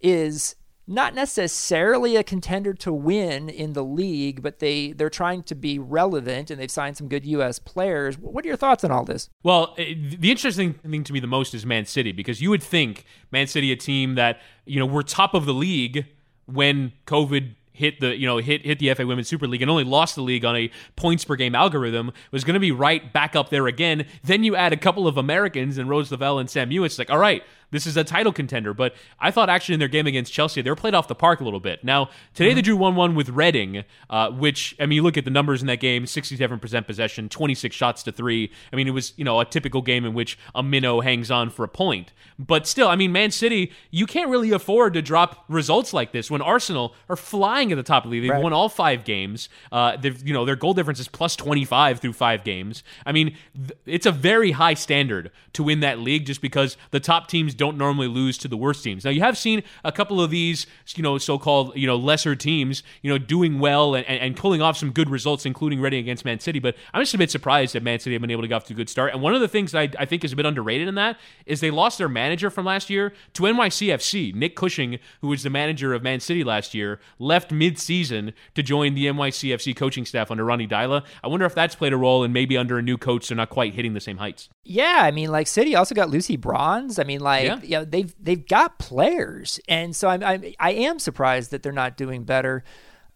is not necessarily a contender to win in the league, but they they're trying to be relevant and they've signed some good U.S. players. What are your thoughts on all this? Well, eh, the interesting thing to me the most is Man City because you would think Man City, a team that you know were top of the league when COVID hit the you know hit hit the FA Women's Super League and only lost the league on a points per game algorithm was going to be right back up there again. Then you add a couple of Americans and Rose Lavelle and Sam Mewis. It's like all right, this is a title contender. But I thought actually in their game against Chelsea, they were played off the park a little bit. Now, today mm-hmm. they drew 1 1 with Reading, uh, which, I mean, you look at the numbers in that game 67% possession, 26 shots to three. I mean, it was, you know, a typical game in which a minnow hangs on for a point. But still, I mean, Man City, you can't really afford to drop results like this when Arsenal are flying at the top of the league. They've right. won all five games. Uh, they've, you know, their goal difference is plus 25 through five games. I mean, th- it's a very high standard to win that league just because the top teams don't normally lose to the worst teams. Now you have seen a couple of these, you know, so-called you know lesser teams, you know, doing well and, and, and pulling off some good results, including Reading against Man City. But I'm just a bit surprised that Man City have been able to get off to a good start. And one of the things that I, I think is a bit underrated in that is they lost their manager from last year to NYCFC. Nick Cushing, who was the manager of Man City last year, left mid-season to join the NYCFC coaching staff under Ronnie Deila. I wonder if that's played a role in maybe under a new coach they're not quite hitting the same heights. Yeah, I mean, like City also got Lucy Bronze. I mean, like yeah. you know, they've they've got players, and so I'm, I'm I am surprised that they're not doing better.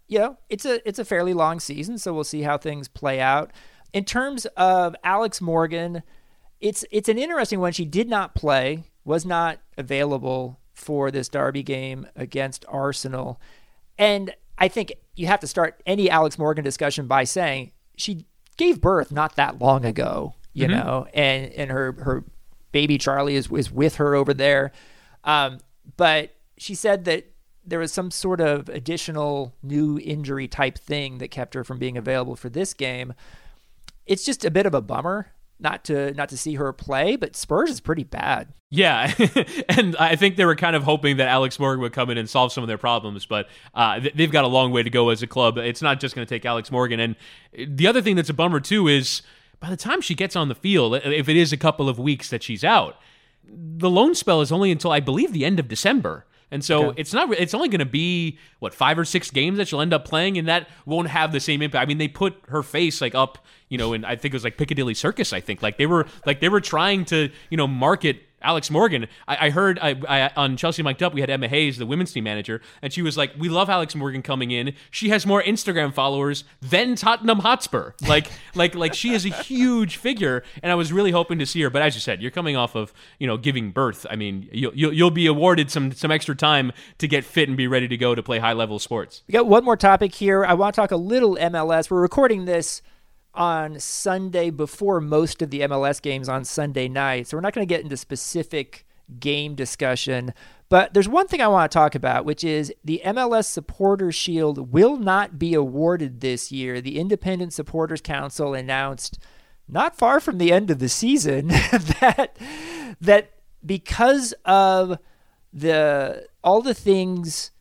You know, it's a it's a fairly long season, so we'll see how things play out. In terms of Alex Morgan, it's it's an interesting one. She did not play, was not available for this Derby game against Arsenal, and I think you have to start any Alex Morgan discussion by saying she gave birth not that long ago you mm-hmm. know, and and her her baby Charlie is is with her over there. Um, but she said that there was some sort of additional new injury type thing that kept her from being available for this game. It's just a bit of a bummer not to not to see her play, but Spurs is pretty bad. Yeah, [LAUGHS] and I think they were kind of hoping that Alex Morgan would come in and solve some of their problems, but uh, they've got a long way to go as a club. It's not just going to take Alex Morgan. And the other thing that's a bummer too is by the time she gets on the field, if it is a couple of weeks that she's out, the loan spell is only until I believe the end of December. And so okay. it's not. It's only going to be what five or six games that she'll end up playing, and that won't have the same impact. I mean, they put her face like up, you know, and I think it was like Piccadilly Circus. I think like they were like they were trying to you know market Alex Morgan. I, I heard I, I, on Chelsea Mic'd Up, we had Emma Hayes, the women's team manager, and she was like, "We love Alex Morgan coming in. She has more Instagram followers than Tottenham Hotspur. Like, [LAUGHS] like, like she is a huge figure." And I was really hoping to see her, but as you said, you're coming off of you know giving birth. I mean, you'll you'll, you'll be awarded some some extra time to get fit and be ready to go to play high level sports. We got one more topic here. I want to talk a little MLS. We're recording this on Sunday before most of the MLS games on Sunday night. So we're not going to get into specific game discussion. But there's one thing I want to talk about, which is the MLS Supporters Shield will not be awarded this year. The Independent Supporters Council announced not far from the end of the season [LAUGHS] that that because of the all the things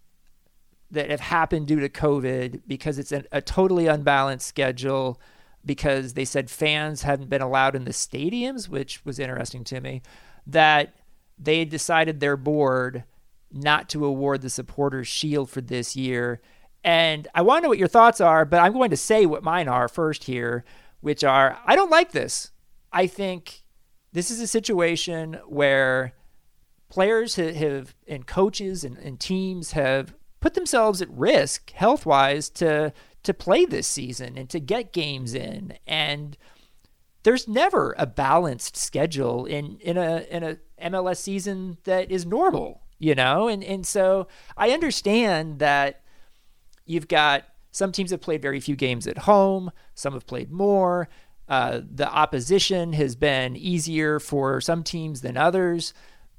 that have happened due to COVID, because it's a, a totally unbalanced schedule, because they said fans hadn't been allowed in the stadiums, which was interesting to me, that they decided their board not to award the supporters shield for this year. And I want to know what your thoughts are, but I'm going to say what mine are first here, which are I don't like this. I think this is a situation where players have, and coaches and, and teams have put themselves at risk health wise to to play this season and to get games in and there's never a balanced schedule in in a in a MLS season that is normal, you know? And and so I understand that you've got some teams have played very few games at home, some have played more. Uh, the opposition has been easier for some teams than others,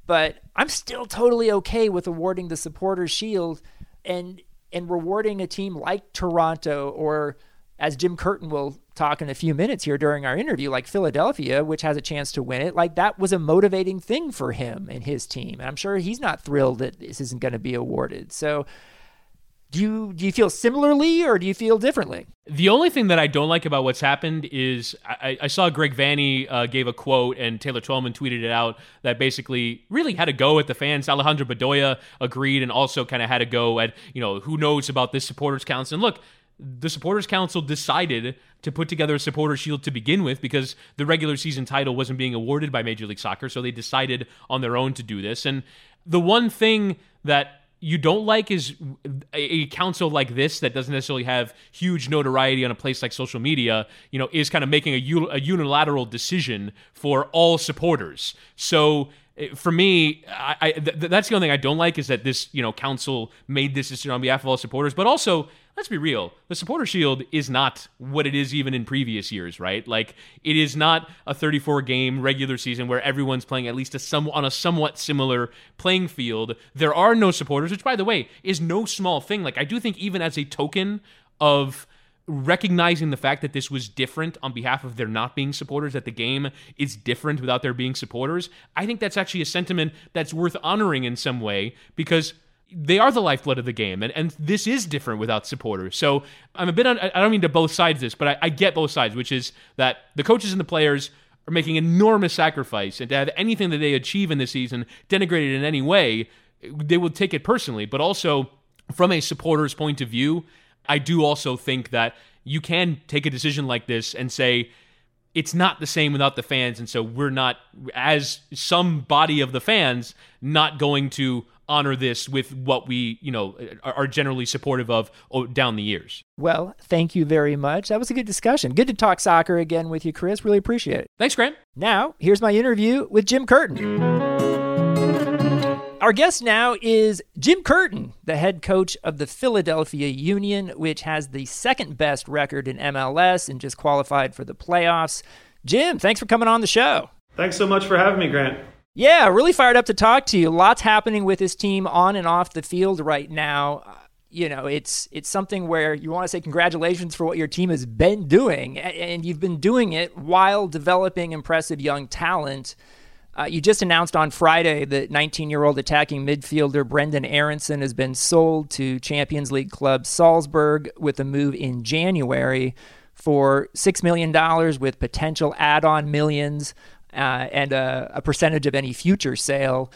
but I'm still totally okay with awarding the supporters shield and and rewarding a team like Toronto or as Jim Curtin will talk in a few minutes here during our interview, like Philadelphia, which has a chance to win it, like that was a motivating thing for him and his team. And I'm sure he's not thrilled that this isn't going to be awarded. So do you do you feel similarly or do you feel differently? The only thing that I don't like about what's happened is I, I saw Greg Vanney uh, gave a quote and Taylor Twellman tweeted it out that basically really had to go at the fans. Alejandro Bedoya agreed and also kind of had to go at you know who knows about this supporters council. And look, the supporters council decided to put together a supporter shield to begin with because the regular season title wasn't being awarded by Major League Soccer, so they decided on their own to do this. And the one thing that you don't like is a, council like this that doesn't necessarily have huge notoriety on a place like social media, you know, is kind of making a, a unilateral decision for all supporters. So for me, I, I th- that's the only thing I don't like is that this, you know, council made this decision on behalf of all supporters, but also let's be real, the supporter shield is not what it is even in previous years, right? Like it is not a 34 game regular season where everyone's playing at least a some on a somewhat similar playing field. There are no supporters, which by the way is no small thing. Like I do think even as a token of recognizing the fact that this was different on behalf of there not being supporters, that the game is different without there being supporters, I think that's actually a sentiment that's worth honoring in some way because they are the lifeblood of the game, and, and this is different without supporters. So I'm a bit on, I don't mean to both sides this, but I, I get both sides, which is that the coaches and the players are making enormous sacrifice, and to have anything that they achieve in this season denigrated in any way, they will take it personally. But also, from a supporter's point of view, I do also think that you can take a decision like this and say, it's not the same without the fans and so we're not as some body of the fans not going to honor this with what we, you know, are generally supportive of oh, down the years. Well, thank you very much. That was a good discussion. Good to talk soccer again with you, Chris. Really appreciate it. Thanks, Grant. Now, here's my interview with Jim Curtin. Our guest now is Jim Curtin, the head coach of the Philadelphia Union, which has the second best record in MLS and just qualified for the playoffs. Jim, thanks for coming on the show. Thanks so much for having me, Grant. Yeah, really fired up to talk to you. Lots happening with this team on and off the field right now. Uh, you know, it's it's something where you want to say congratulations for what your team has been doing, and you've been doing it while developing impressive young talent. Uh, you just announced on Friday that 19 year old attacking midfielder Brendan Aaronson has been sold to Champions League club Salzburg with a move in January for $6 million with potential add on millions uh, and a, a percentage of any future sale.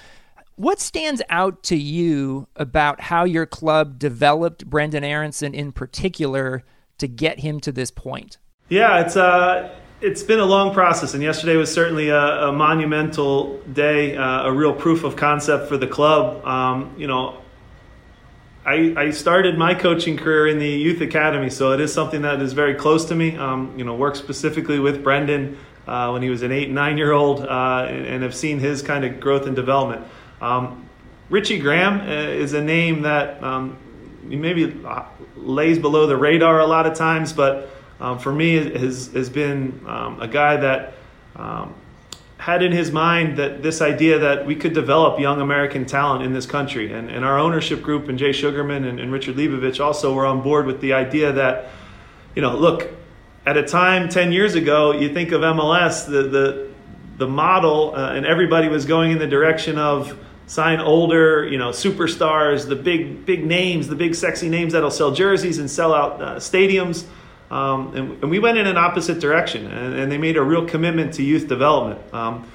What stands out to you about how your club developed Brendan Aaronson in particular to get him to this point? Yeah, it's uh, it's been a long process, and yesterday was certainly a, a monumental day, uh, a real proof of concept for the club. Um, you know, I, I, started my coaching career in the youth academy, so it is something that is very close to me. Um, you know, worked specifically with Brendan uh, when he was an eight, nine year old, uh, and, and, have seen his kind of growth and development. Um, Richie Graham uh, is a name that um, maybe lays below the radar a lot of times, but um, for me has, has been um, a guy that um, had in his mind that this idea that we could develop young American talent in this country. And, and our ownership group and Jay Sugarman and, and Richard Leibovich also were on board with the idea that, you know, look, at a time 10 years ago, you think of MLS, the, the, the model, uh, and everybody was going in the direction of sign older, you know, superstars, the big, big names, the big sexy names that'll sell jerseys and sell out uh, stadiums. Um, and, and, we went in an opposite direction, and, and, they made a real commitment to youth development. Um,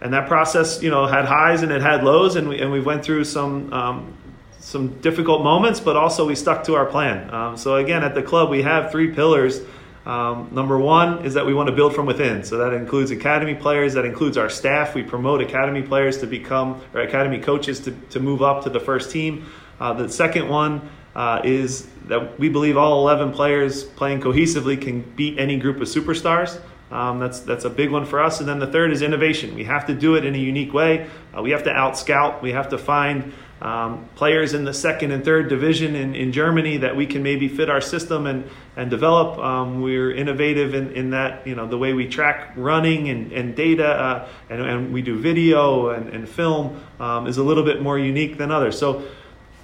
and that process, you know, had highs and it had lows, and we and we went through some um, some difficult moments, but also we stuck to our plan. Um, so again, at the club, we have three pillars. Um, number one is that we want to build from within. So that includes academy players, that includes our staff. We promote academy players to become, or academy coaches to, to move up to the first team. Uh, the second one uh, is that we believe all 11 players playing cohesively can beat any group of superstars. Um, that's that's a big one for us. And then the third is innovation. We have to do it in a unique way. Uh, we have to out scout. We have to find um, players in the second and third division in, in Germany that we can maybe fit our system and and develop. Um, we're innovative in, in that you know the way we track running and, and data uh, and, and we do video and, and film um, is a little bit more unique than others. So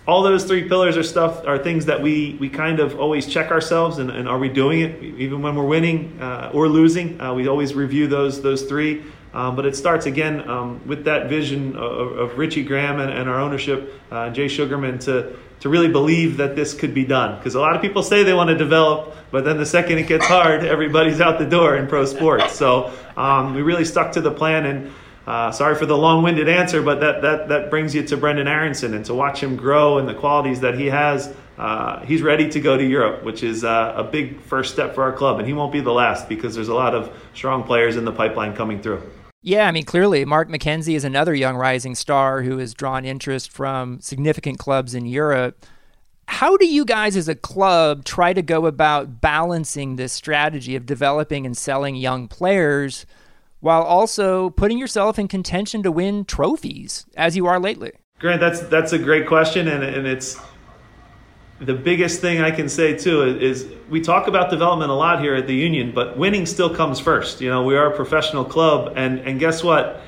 all those three pillars are stuff are things that we we kind of always check ourselves and, and are we doing it? Even when we're winning uh, or losing uh, we always review those those three. Um, but it starts again um, with that vision of, of Richie Graham and, and our ownership uh, Jay Sugarman to to really believe that this could be done. Because a lot of people say they want to develop but then the second it gets hard [LAUGHS] everybody's out the door in pro sports. So um, we really stuck to the plan and uh, sorry for the long-winded answer, but that, that, that brings you to Brendan Aaronson and to watch him grow and the qualities that he has. Uh, he's ready to go to Europe, which is uh, a big first step for our club, and he won't be the last because there's a lot of strong players in the pipeline coming through. Yeah, I mean, clearly, Mark McKenzie is another young rising star who has drawn interest from significant clubs in Europe. How do you guys as a club try to go about balancing this strategy of developing and selling young players? While also putting yourself in contention to win trophies as you are lately? Grant, that's that's a great question, and, and it's the biggest thing I can say too is we talk about development a lot here at the Union, but winning still comes first. You know, we are a professional club, and and guess what?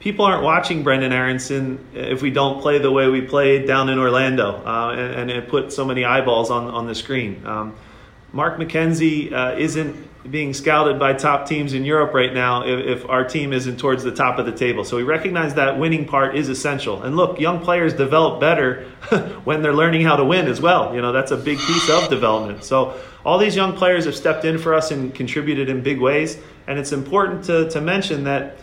People aren't watching Brendan Aaronson if we don't play the way we played down in Orlando, uh, and, and, it put so many eyeballs on on the screen. Um, Mark McKenzie uh, isn't being scouted by top teams in Europe right now if, if, our team isn't towards the top of the table. So we recognize that winning part is essential. And look, young players develop better [LAUGHS] when they're learning how to win as well. You know, that's a big piece of development. So all these young players have stepped in for us and contributed in big ways. And it's important to, to mention that,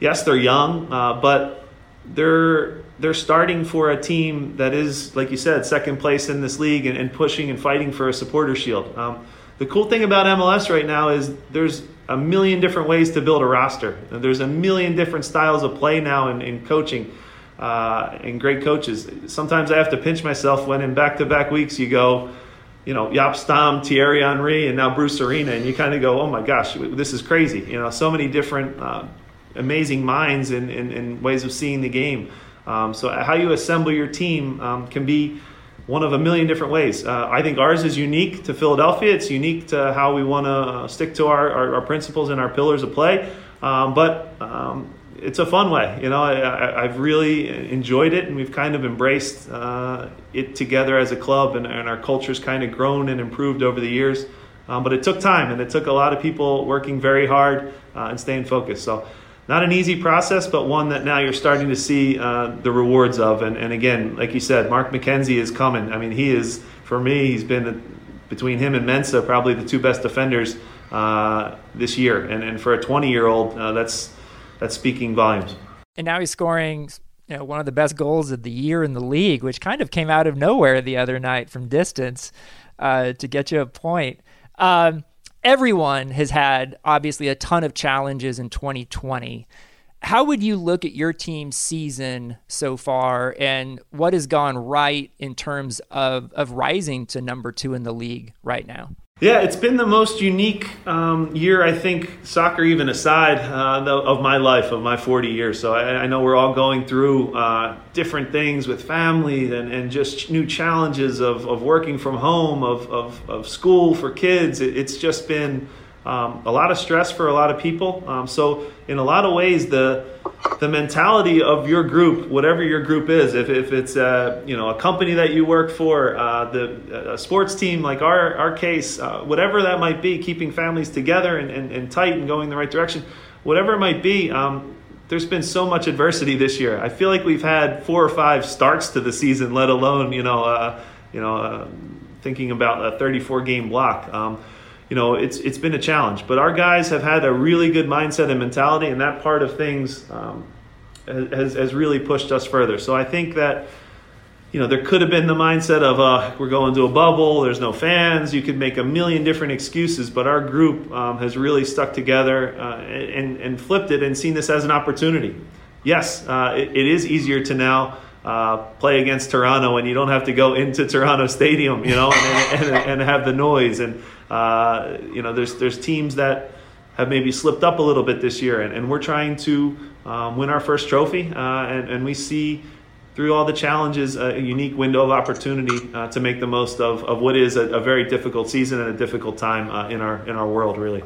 yes, they're young, uh, but they're they're starting for a team that is, like you said, second place in this league and, and pushing and fighting for a supporter shield. Um, the cool thing about MLS right now is there's a million different ways to build a roster. There's a million different styles of play now in, in coaching uh, and great coaches. Sometimes I have to pinch myself when in back-to-back weeks you go, you know, Jaap Stam, Thierry Henry, and now Bruce Arena, and you kind of go, oh my gosh, this is crazy. You know, so many different uh, amazing minds and, and, and, ways of seeing the game. Um, so how you assemble your team um, can be – one of a million different ways. Uh, I think ours is unique to Philadelphia. It's unique to how we want to stick to our, our, our, principles and our pillars of play. Um, but um, it's a fun way. You know, I, have really enjoyed it, and we've kind of embraced uh, it together as a club, and, and our culture's kind of grown and improved over the years. Um, but it took time, and it took a lot of people working very hard uh, and staying focused. So, not an easy process, but one that now you're starting to see uh, the rewards of. And, and again, like you said, Mark McKenzie is coming. I mean, he is for me. He's been between him and Mensah probably the two best defenders uh, this year, and and for a 20 year old, uh, that's that's speaking volumes. And now he's scoring you know, one of the best goals of the year in the league, which kind of came out of nowhere the other night from distance uh, to get you a point. Um, everyone has had obviously a ton of challenges in 2020. How would you look at your team's season so far, and what has gone right in terms of of rising to number two in the league right now? Yeah, it's been the most unique um, year, I think, soccer even aside, uh, of my life, of my 40 years. So I, I know we're all going through uh, different things with family and, and just new challenges of, of working from home, of, of, of school for kids. It, it's just been um, a lot of stress for a lot of people. Um, so, in a lot of ways, the the mentality of your group, whatever your group is, if, if it's a, you know a company that you work for, uh, the sports team like our our case, uh, whatever that might be, keeping families together and, and, and, tight and going the right direction, whatever it might be. Um, there's been so much adversity this year. I feel like we've had four or five starts to the season, let alone you know uh, you know uh, thinking about a 34 game block. You know, it's it's been a challenge. But our guys have had a really good mindset and mentality, and that part of things um, has has really pushed us further. So I think that. You know, there could have been the mindset of uh, we're going to a bubble. There's no fans. You could make a million different excuses, but our group um, has really stuck together uh, and, and flipped it and seen this as an opportunity. Yes, uh, it, it is easier to now uh, play against Toronto and you don't have to go into Toronto Stadium, you know, and, and, and have the noise. And, uh, you know, there's, there's teams that have maybe slipped up a little bit this year, and, and we're trying to um, win our first trophy. Uh, and, and we see through all the challenges a unique window of opportunity uh, to make the most of, of what is a, a, very difficult season and a difficult time uh, in, our, in our world, really.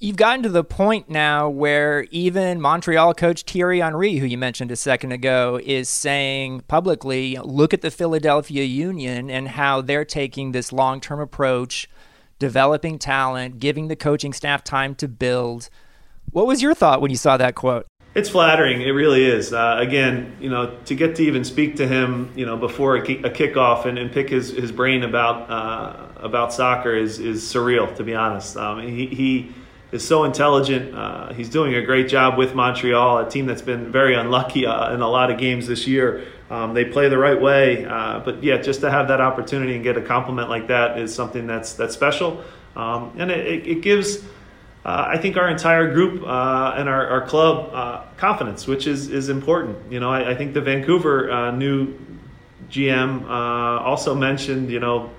You've gotten to the point now where even Montreal coach Thierry Henry, who you mentioned a second ago, is saying publicly, look at the Philadelphia Union and how they're taking this long term approach, developing talent, giving the coaching staff time to build. What was your thought when you saw that quote? It's flattering. It really is. Uh, again, you know, to get to even speak to him, you know, before a, a kickoff and, and pick his, his brain about uh, about soccer is is surreal. To be honest, um, he, he is so intelligent. Uh, he's doing a great job with Montreal, a team that's been very unlucky uh, in a lot of games this year. Um, they play the right way, uh, but yeah, just to have that opportunity and get a compliment like that is something that's that's special, um, and it, it gives. Uh, I think our entire group uh, and our, our club uh, confidence, which is, is important. You know, I, I think the Vancouver new GM also mentioned, you know,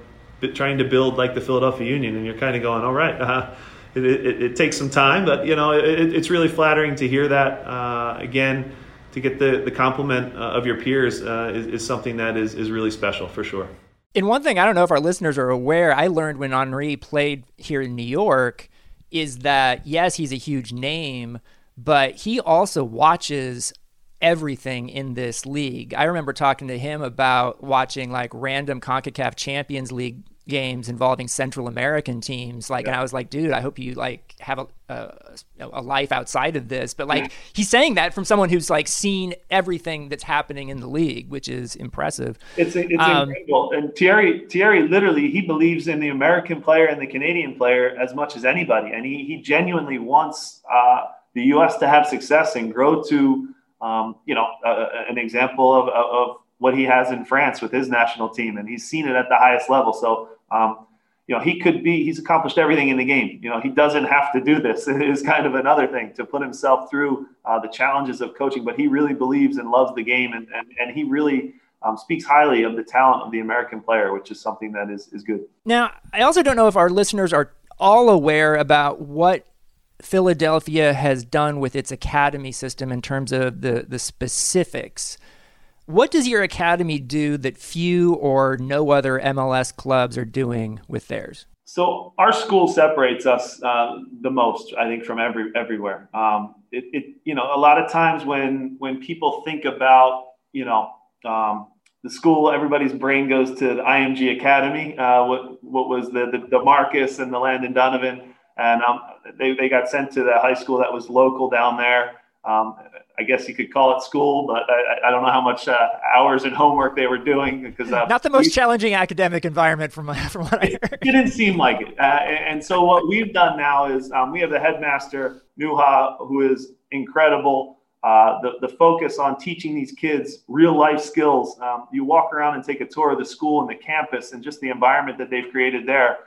trying to build like the Philadelphia Union, and you're kind of going, all right, it, it, it, takes some time, but you know it, it's really flattering to hear that. Uh, again, to get the the compliment uh, of your peers uh, is, is something that is is really special for sure. And one thing I don't know if our listeners are aware, I learned when Henry played here in New York, is that yes, he's a huge name, but he also watches everything in this league. I remember talking to him about watching like random CONCACAF Champions League games involving Central American teams. Like, yeah. and I was like, dude, I hope you like have a, a, a life outside of this. But like, he's saying that from someone who's like seen everything that's happening in the league, which is impressive. It's it's um, incredible. And Thierry Thierry literally he believes in the American player and the Canadian player as much as anybody, and he he genuinely wants uh, the U.S. to have success and grow to. Um, you know, uh, an example of, of what he has in France with his national team, and he's seen it at the highest level. So um, you know, he could be, he's accomplished everything in the game. You know, he doesn't have to do this. [LAUGHS] It is kind of another thing to put himself through uh, the challenges of coaching, but he really believes and loves the game. And, and, and he really um, speaks highly of the talent of the American player, which is something that is, is good. Now, I also don't know if our listeners are all aware about what Philadelphia has done with its academy system in terms of the, the specifics. What does your academy do that few or no other MLS clubs are doing with theirs? So our school separates us uh, the most, I think, from every everywhere. Um, it, it, you know, a lot of times when when people think about, you know, um, the school, everybody's brain goes to the IMG Academy. Uh, what what was the, the, DaMarcus and the Landon Donovan, and um, they they got sent to the high school that was local down there. I guess you could call it school, but I, I don't know how much uh, hours and homework they were doing because uh, not the most we, challenging academic environment from [LAUGHS] from what I heard. It didn't seem like it, uh, and so what we've done now is um, we have the headmaster Nuha, who is incredible. Uh, the, the focus on teaching these kids real life skills. Um, you walk around and take a tour of the school and the campus and just the environment that they've created there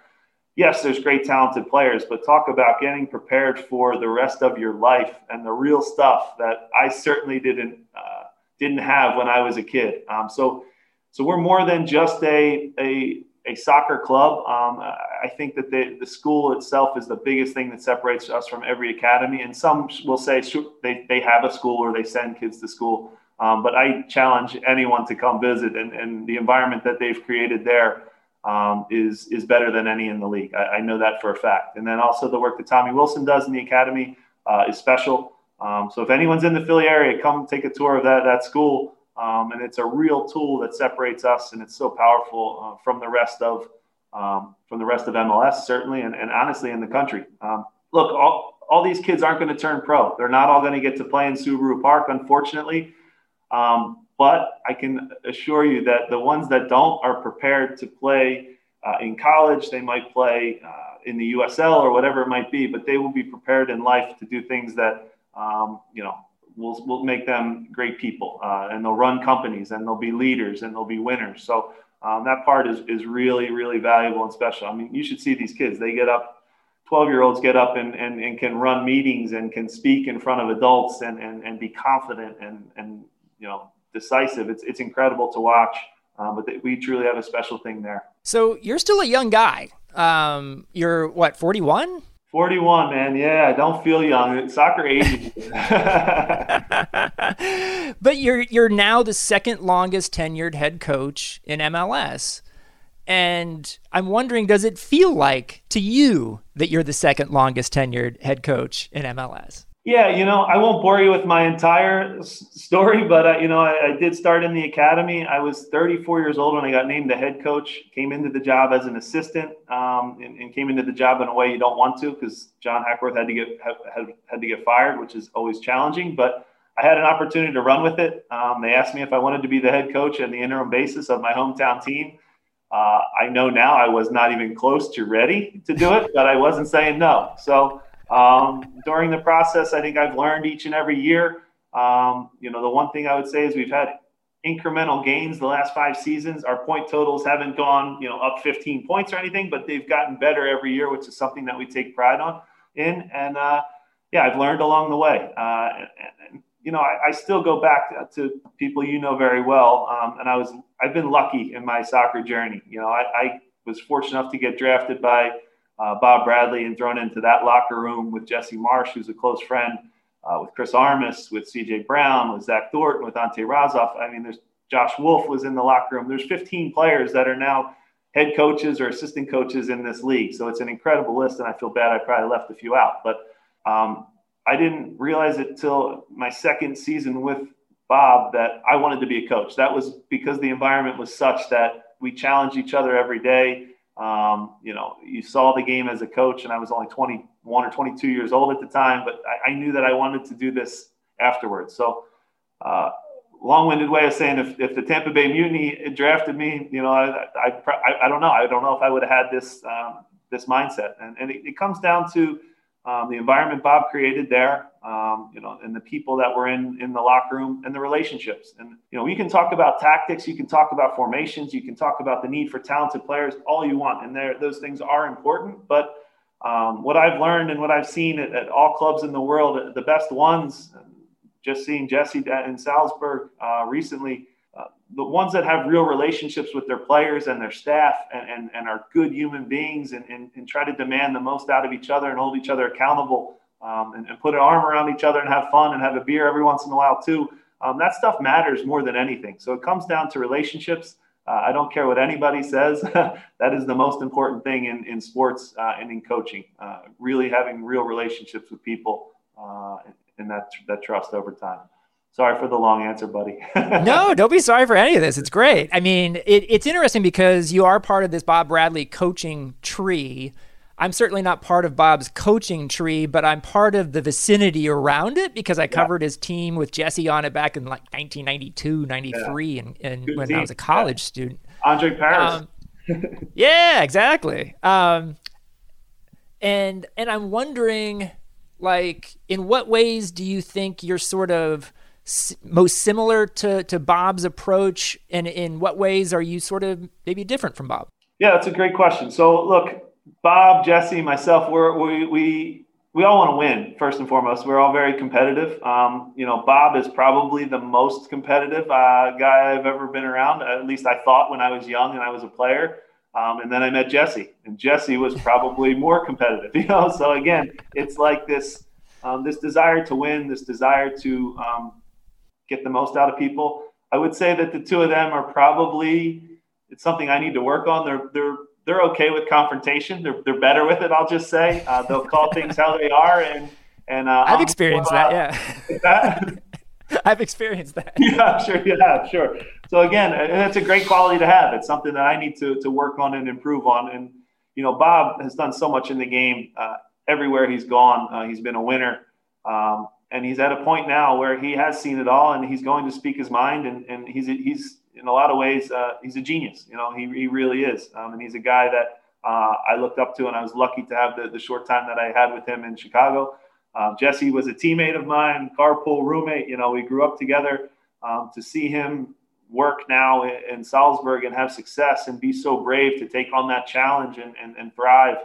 yes, there's great talented players, but talk about getting prepared for the rest of your life and the real stuff that I certainly didn't uh, didn't have when I was a kid. Um, so, so we're more than just a a, a soccer club. Um, I think that the, the school itself is the biggest thing that separates us from every academy. And some will say they, they have a school or they send kids to school. Um, but I challenge anyone to come visit and, and the environment that they've created there um, is is better than any in the league. I, I, know that for a fact. And then also the work that Tommy Wilson does in the academy uh, is special. Um, so if anyone's in the Philly area, come take a tour of that that school. Um, and it's a real tool that separates us, and it's so powerful uh, from the rest of um, from the rest of MLS, certainly, and, and honestly in the country. Um, look, all all these kids aren't going to turn pro. They're not all going to get to play in Subaru Park, unfortunately. Um, but I can assure you that the ones that don't are prepared to play uh, in college. They might play uh, in the USL or whatever it might be, but they will be prepared in life to do things that, um, you know, will, will make them great people. Uh, and they'll run companies and they'll be leaders and they'll be winners. So um, that part is, is really, really valuable and special. I mean, you should see these kids. They get up 12 year olds get up and, and, and can run meetings and can speak in front of adults and, and, and be confident and, and, you know, decisive. It's it's incredible to watch. Um, but we truly have a special thing there. So you're still a young guy. Um, you're what, 41? 41, man. Yeah, I don't feel young. Soccer ages. [LAUGHS] [LAUGHS] but you're you're now the second longest tenured head coach in MLS. And I'm wondering, does it feel like to you that you're the second longest tenured head coach in MLS? Yeah, you know, I won't bore you with my entire s- story, but uh, you know, I, I, did start in the academy. I was 34 years old when I got named the head coach. Came into the job as an assistant, um, and, and, came into the job in a way you don't want to, because John Hackworth had to get had, had to get fired, which is always challenging. But I had an opportunity to run with it. Um, they asked me if I wanted to be the head coach on the interim basis of my hometown team. Uh, I know now I was not even close to ready to do it, but I wasn't saying no. So. Um, during the process, I think I've learned each and every year. Um, you know, the one thing I would say is we've had incremental gains the last five seasons. Our point totals haven't gone, you know, up 15 points or anything, but they've gotten better every year, which is something that we take pride on in. And uh, yeah, I've learned along the way. Uh, and, and, you know, I, I, still go back to people you know very well, um, and I was I've been lucky in my soccer journey. You know, I, I was fortunate enough to get drafted by uh, Bob Bradley and thrown into that locker room with Jesse Marsch, who's a close friend, uh, with Chris Armas, with CJ Brown, with Zach Thornton, with Ante Razov. I mean, there's Josh Wolff was in the locker room. There's 15 players that are now head coaches or assistant coaches in this league. So it's an incredible list, and I feel bad I probably left a few out. But um, I didn't realize it till my second season with Bob that I wanted to be a coach. That was because the environment was such that we challenged each other every day. Um, you know, you saw the game as a coach, and I was only 21 or 22 years old at the time, but I, I knew that I wanted to do this afterwards. So, uh, long-winded way of saying, if, if the Tampa Bay Mutiny drafted me, you know, I, I, I, I don't know. I don't know if I would have had this um, this mindset, and, and it, it comes down to um, the environment Bob created there, um, you know, and the people that were in in the locker room and the relationships. And you know, you can talk about tactics, you can talk about formations, you can talk about the need for talented players, all you want, and there those things are important. But um, what I've learned and what I've seen at, at, all clubs in the world, the best ones, just seeing Jesse in Salzburg uh, recently the ones that have real relationships with their players and their staff and, and, and are good human beings and, and, and try to demand the most out of each other and hold each other accountable um, and, and, put an arm around each other and have fun and have a beer every once in a while too. Um, that stuff matters more than anything. So it comes down to relationships. uh, I don't care what anybody says. [LAUGHS] that is the most important thing in, in sports uh, and in coaching. Uh, really having real relationships with people uh, and that, that trust over time. Sorry for the long answer, buddy. [LAUGHS] no, don't be sorry for any of this. It's great. I mean, it, it's interesting because you are part of this Bob Bradley coaching tree. I'm certainly not part of Bob's coaching tree, but I'm part of the vicinity around it because I covered yeah. his team with Jesse on it back in like 1992, 93, yeah. and, and when team. I was a college yeah. student. Andre Paris. Um, yeah, exactly. Um, and and I'm wondering, like, in what ways do you think you're sort of most similar to, to Bob's approach, and in what ways are you sort of maybe different from Bob? Yeah, that's a great question. So, look, Bob, Jesse, myself, we're, we we we all want to win first and foremost. We're all very competitive. Um, you know, Bob is probably the most competitive uh, guy I've ever been around. At least I thought when I was young and I was a player. Um, and then I met Jesse, and Jesse was probably [LAUGHS] more competitive. [LAUGHS] You know, so again, it's like this um, this desire to win, this desire to um, get the most out of people. I would say that the two of them are probably it's something I need to work on. They're they're they're okay with confrontation. They're they're better with it. I'll just say uh, they'll call [LAUGHS] things how they are, and and uh, I've experienced that. Yeah. [LAUGHS] that. [LAUGHS] I've experienced that. Yeah, sure. Yeah, sure. So again, that's a great quality to have. It's something that I need to to work on and improve on. And you know, Bob has done so much in the game. Uh, everywhere he's gone, uh, he's been a winner. Um, and he's at a point now where he has seen it all and he's going to speak his mind. And, and he's he's in a lot of ways uh, he's a genius you know he, he really is. Um, and he's a guy that uh, I looked up to and I was lucky to have the, the short time that I had with him in Chicago. Um, Jesse was a teammate of mine carpool roommate you know we grew up together. Um, to see him work now in, in, Salzburg and have success and be so brave to take on that challenge and, and, and thrive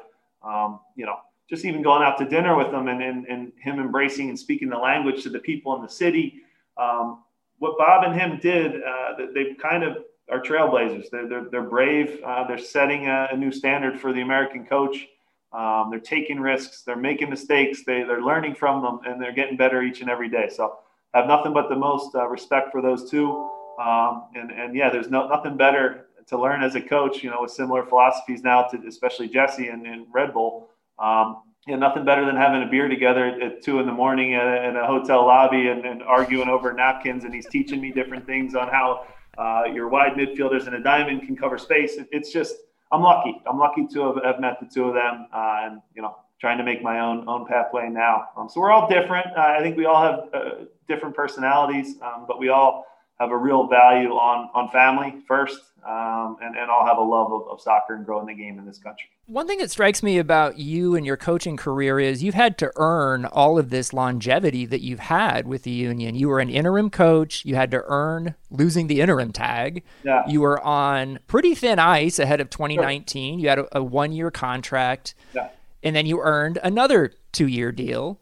um, you know just even going out to dinner with him and, and, and him embracing and speaking the language to the people in the city. Um, what Bob and him did, uh, they kind of are trailblazers. They're, they're, they're brave. Uh, they're setting a, a, new standard for the American coach. Um, they're taking risks. They're making mistakes. They, they're learning from them, and they're getting better each and every day. So I have nothing but the most uh, respect for those two. Um, and, and yeah, there's no, nothing better to learn as a coach, you know, with similar philosophies now to especially Jesse and, and Red Bull. Um, you know, nothing better than having a beer together at two in the morning in a, in a hotel lobby and, and, arguing over napkins. And he's teaching me different things on how uh, your wide midfielders and a diamond can cover space. It, it's just, I'm lucky. I'm lucky to have, have met the two of them uh, and, you know, trying to make my own own pathway now. Um, so we're all different. Uh, I think we all have uh, different personalities, um, but we all have a real value on on family first, um, and and all have a love of, of soccer and growing the game in this country. One thing that strikes me about you and your coaching career is you've had to earn all of this longevity that you've had with the union. You were an interim coach. You had to earn losing the interim tag. Yeah. You were on pretty thin ice ahead of 2019. Sure. You had a, a one year contract. Yeah. And then you earned another two year deal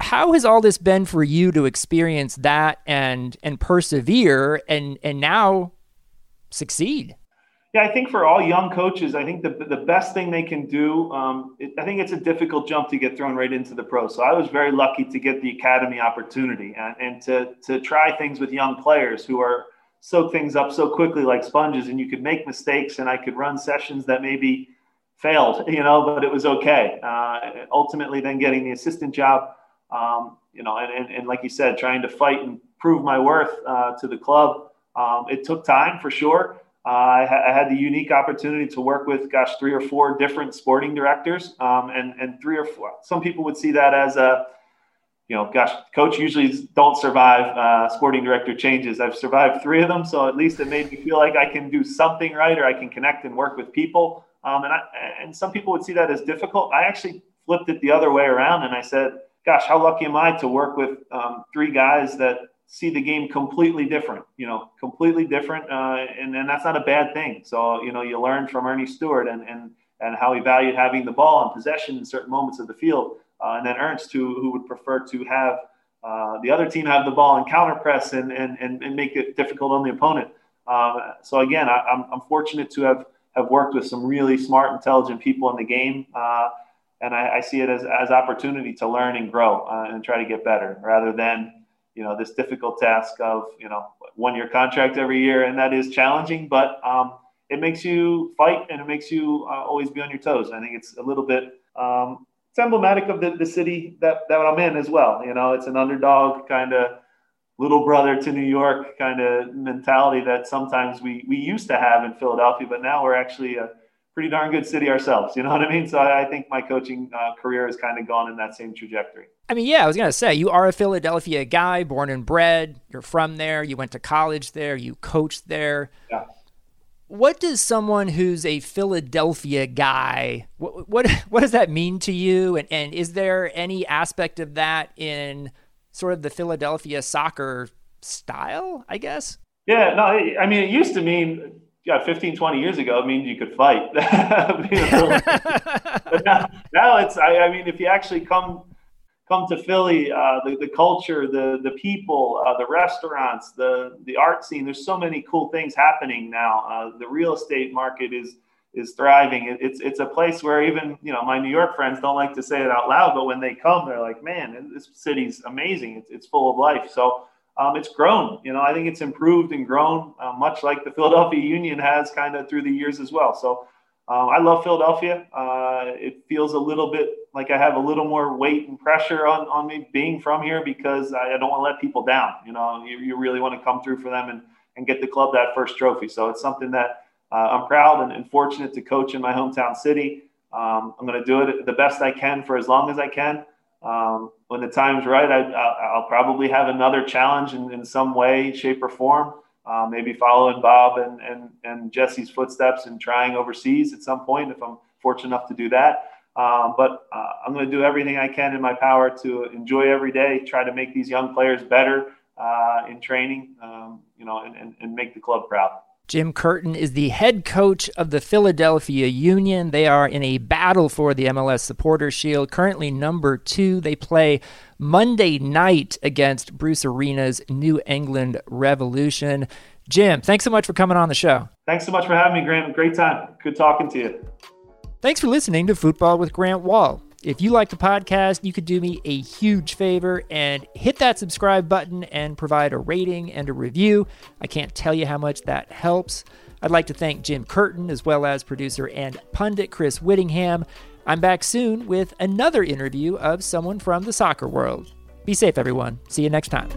how has all this been for you to experience that and and persevere and and now succeed? Yeah, I think for all young coaches, I think the, the best thing they can do, um, it, I think it's a difficult jump to get thrown right into the pros. So I was very lucky to get the academy opportunity and, and to, to try things with young players who are soak things up so quickly like sponges and you could make mistakes and I could run sessions that maybe failed, [LAUGHS] you know, but it was okay. Uh, ultimately, then getting the assistant job um, you know, and, and, and, like you said, trying to fight and prove my worth uh, to the club. Um, it took time for sure. Uh, I, ha- I, had the unique opportunity to work with, gosh, three or four different sporting directors, um, and and three or four. Some people would see that as a, you know, gosh, coach usually don't survive uh, sporting director changes. I've survived three of them, so at least it made me feel like I can do something right, or I can connect and work with people. Um, and I, and some people would see that as difficult. I actually flipped it the other way around, and I said gosh, how lucky am I to work with um, three guys that see the game completely different, you know, completely different. Uh, and, and that's not a bad thing. So, you know, you learn from Earnie Stewart and, and, and how he valued having the ball and possession in certain moments of the field. Uh, and then Ernst, who, who would prefer to have uh, the other team have the ball and counter press and, and, and, and make it difficult on the opponent. Um, so again, I, am I'm, I'm fortunate to have, have worked with some really smart, intelligent people in the game. Uh, and I, I, see it as, as opportunity to learn and grow uh, and try to get better rather than you know this difficult task of you know one year contract every year, and that is challenging, but um, it makes you fight and it makes you uh, always be on your toes. I think it's a little bit um, it's emblematic of the, the city that, that I'm in as well. You know, it's an underdog kind of little brother to New York kind of mentality that sometimes we, we used to have in Philadelphia, but now we're actually a pretty darn good city ourselves. You know what I mean? So I, I think my coaching uh, career has kind of gone in that same trajectory. I mean, yeah, I was going to say, you are a Philadelphia guy, born and bred. You're from there. You went to college there. You coached there. Yeah what does someone who's a Philadelphia guy what what, [LAUGHS] what does that mean to you and, and is there any aspect of that in sort of the Philadelphia soccer style I guess yeah no I mean it used to mean yeah 15 20 years ago it means you could fight [LAUGHS] but now, now it's I, I mean if you actually come come to Philly, uh, the, the culture, the, the people, uh, the restaurants, the, the art scene. There's so many cool things happening now. Uh, the real estate market is is thriving. It, it's it's a place where even you know my New York friends don't like to say it out loud, but when they come, they're like, "Man, this city's amazing. It's, it's full of life." So um, it's grown. You know, I think it's improved and grown, uh, much like the Philadelphia Union has kind of through the years as well. So um, I love Philadelphia. Uh, it feels a little bit like I have a little more weight and pressure on, on me being from here because I, don't want to let people down. You know, you, you, really want to come through for them and, and get the club that first trophy. So it's something that uh, I'm proud and, and, fortunate to coach in my hometown city. Um, I'm going to do it the best I can for as long as I can. Um, when the time's right, I, will probably have another challenge in, in some way, shape, or form uh, maybe following Bob and, and, and Jesse's footsteps and trying overseas at some point if I'm fortunate enough to do that. Um, but uh, I'm going to do everything I can in my power to enjoy every day, try to make these young players better uh, in training, um, you know, and, and, and make the club proud. Jim Curtin is the head coach of the Philadelphia Union. They are in a battle for the MLS Supporter Shield, currently number two. They play Monday night against Bruce Arena's New England Revolution. Jim, thanks so much for coming on the show. Thanks so much for having me, Grant. Great time. Good talking to you. Thanks for listening to Futbol with Grant Wahl. If you like the podcast, you could do me a huge favor and hit that subscribe button and provide a rating and a review. I can't tell you how much that helps. I'd like to thank Jim Curtin as well as producer and pundit Chris Whittingham. I'm back soon with another interview of someone from the soccer world. Be safe, everyone. See you next time.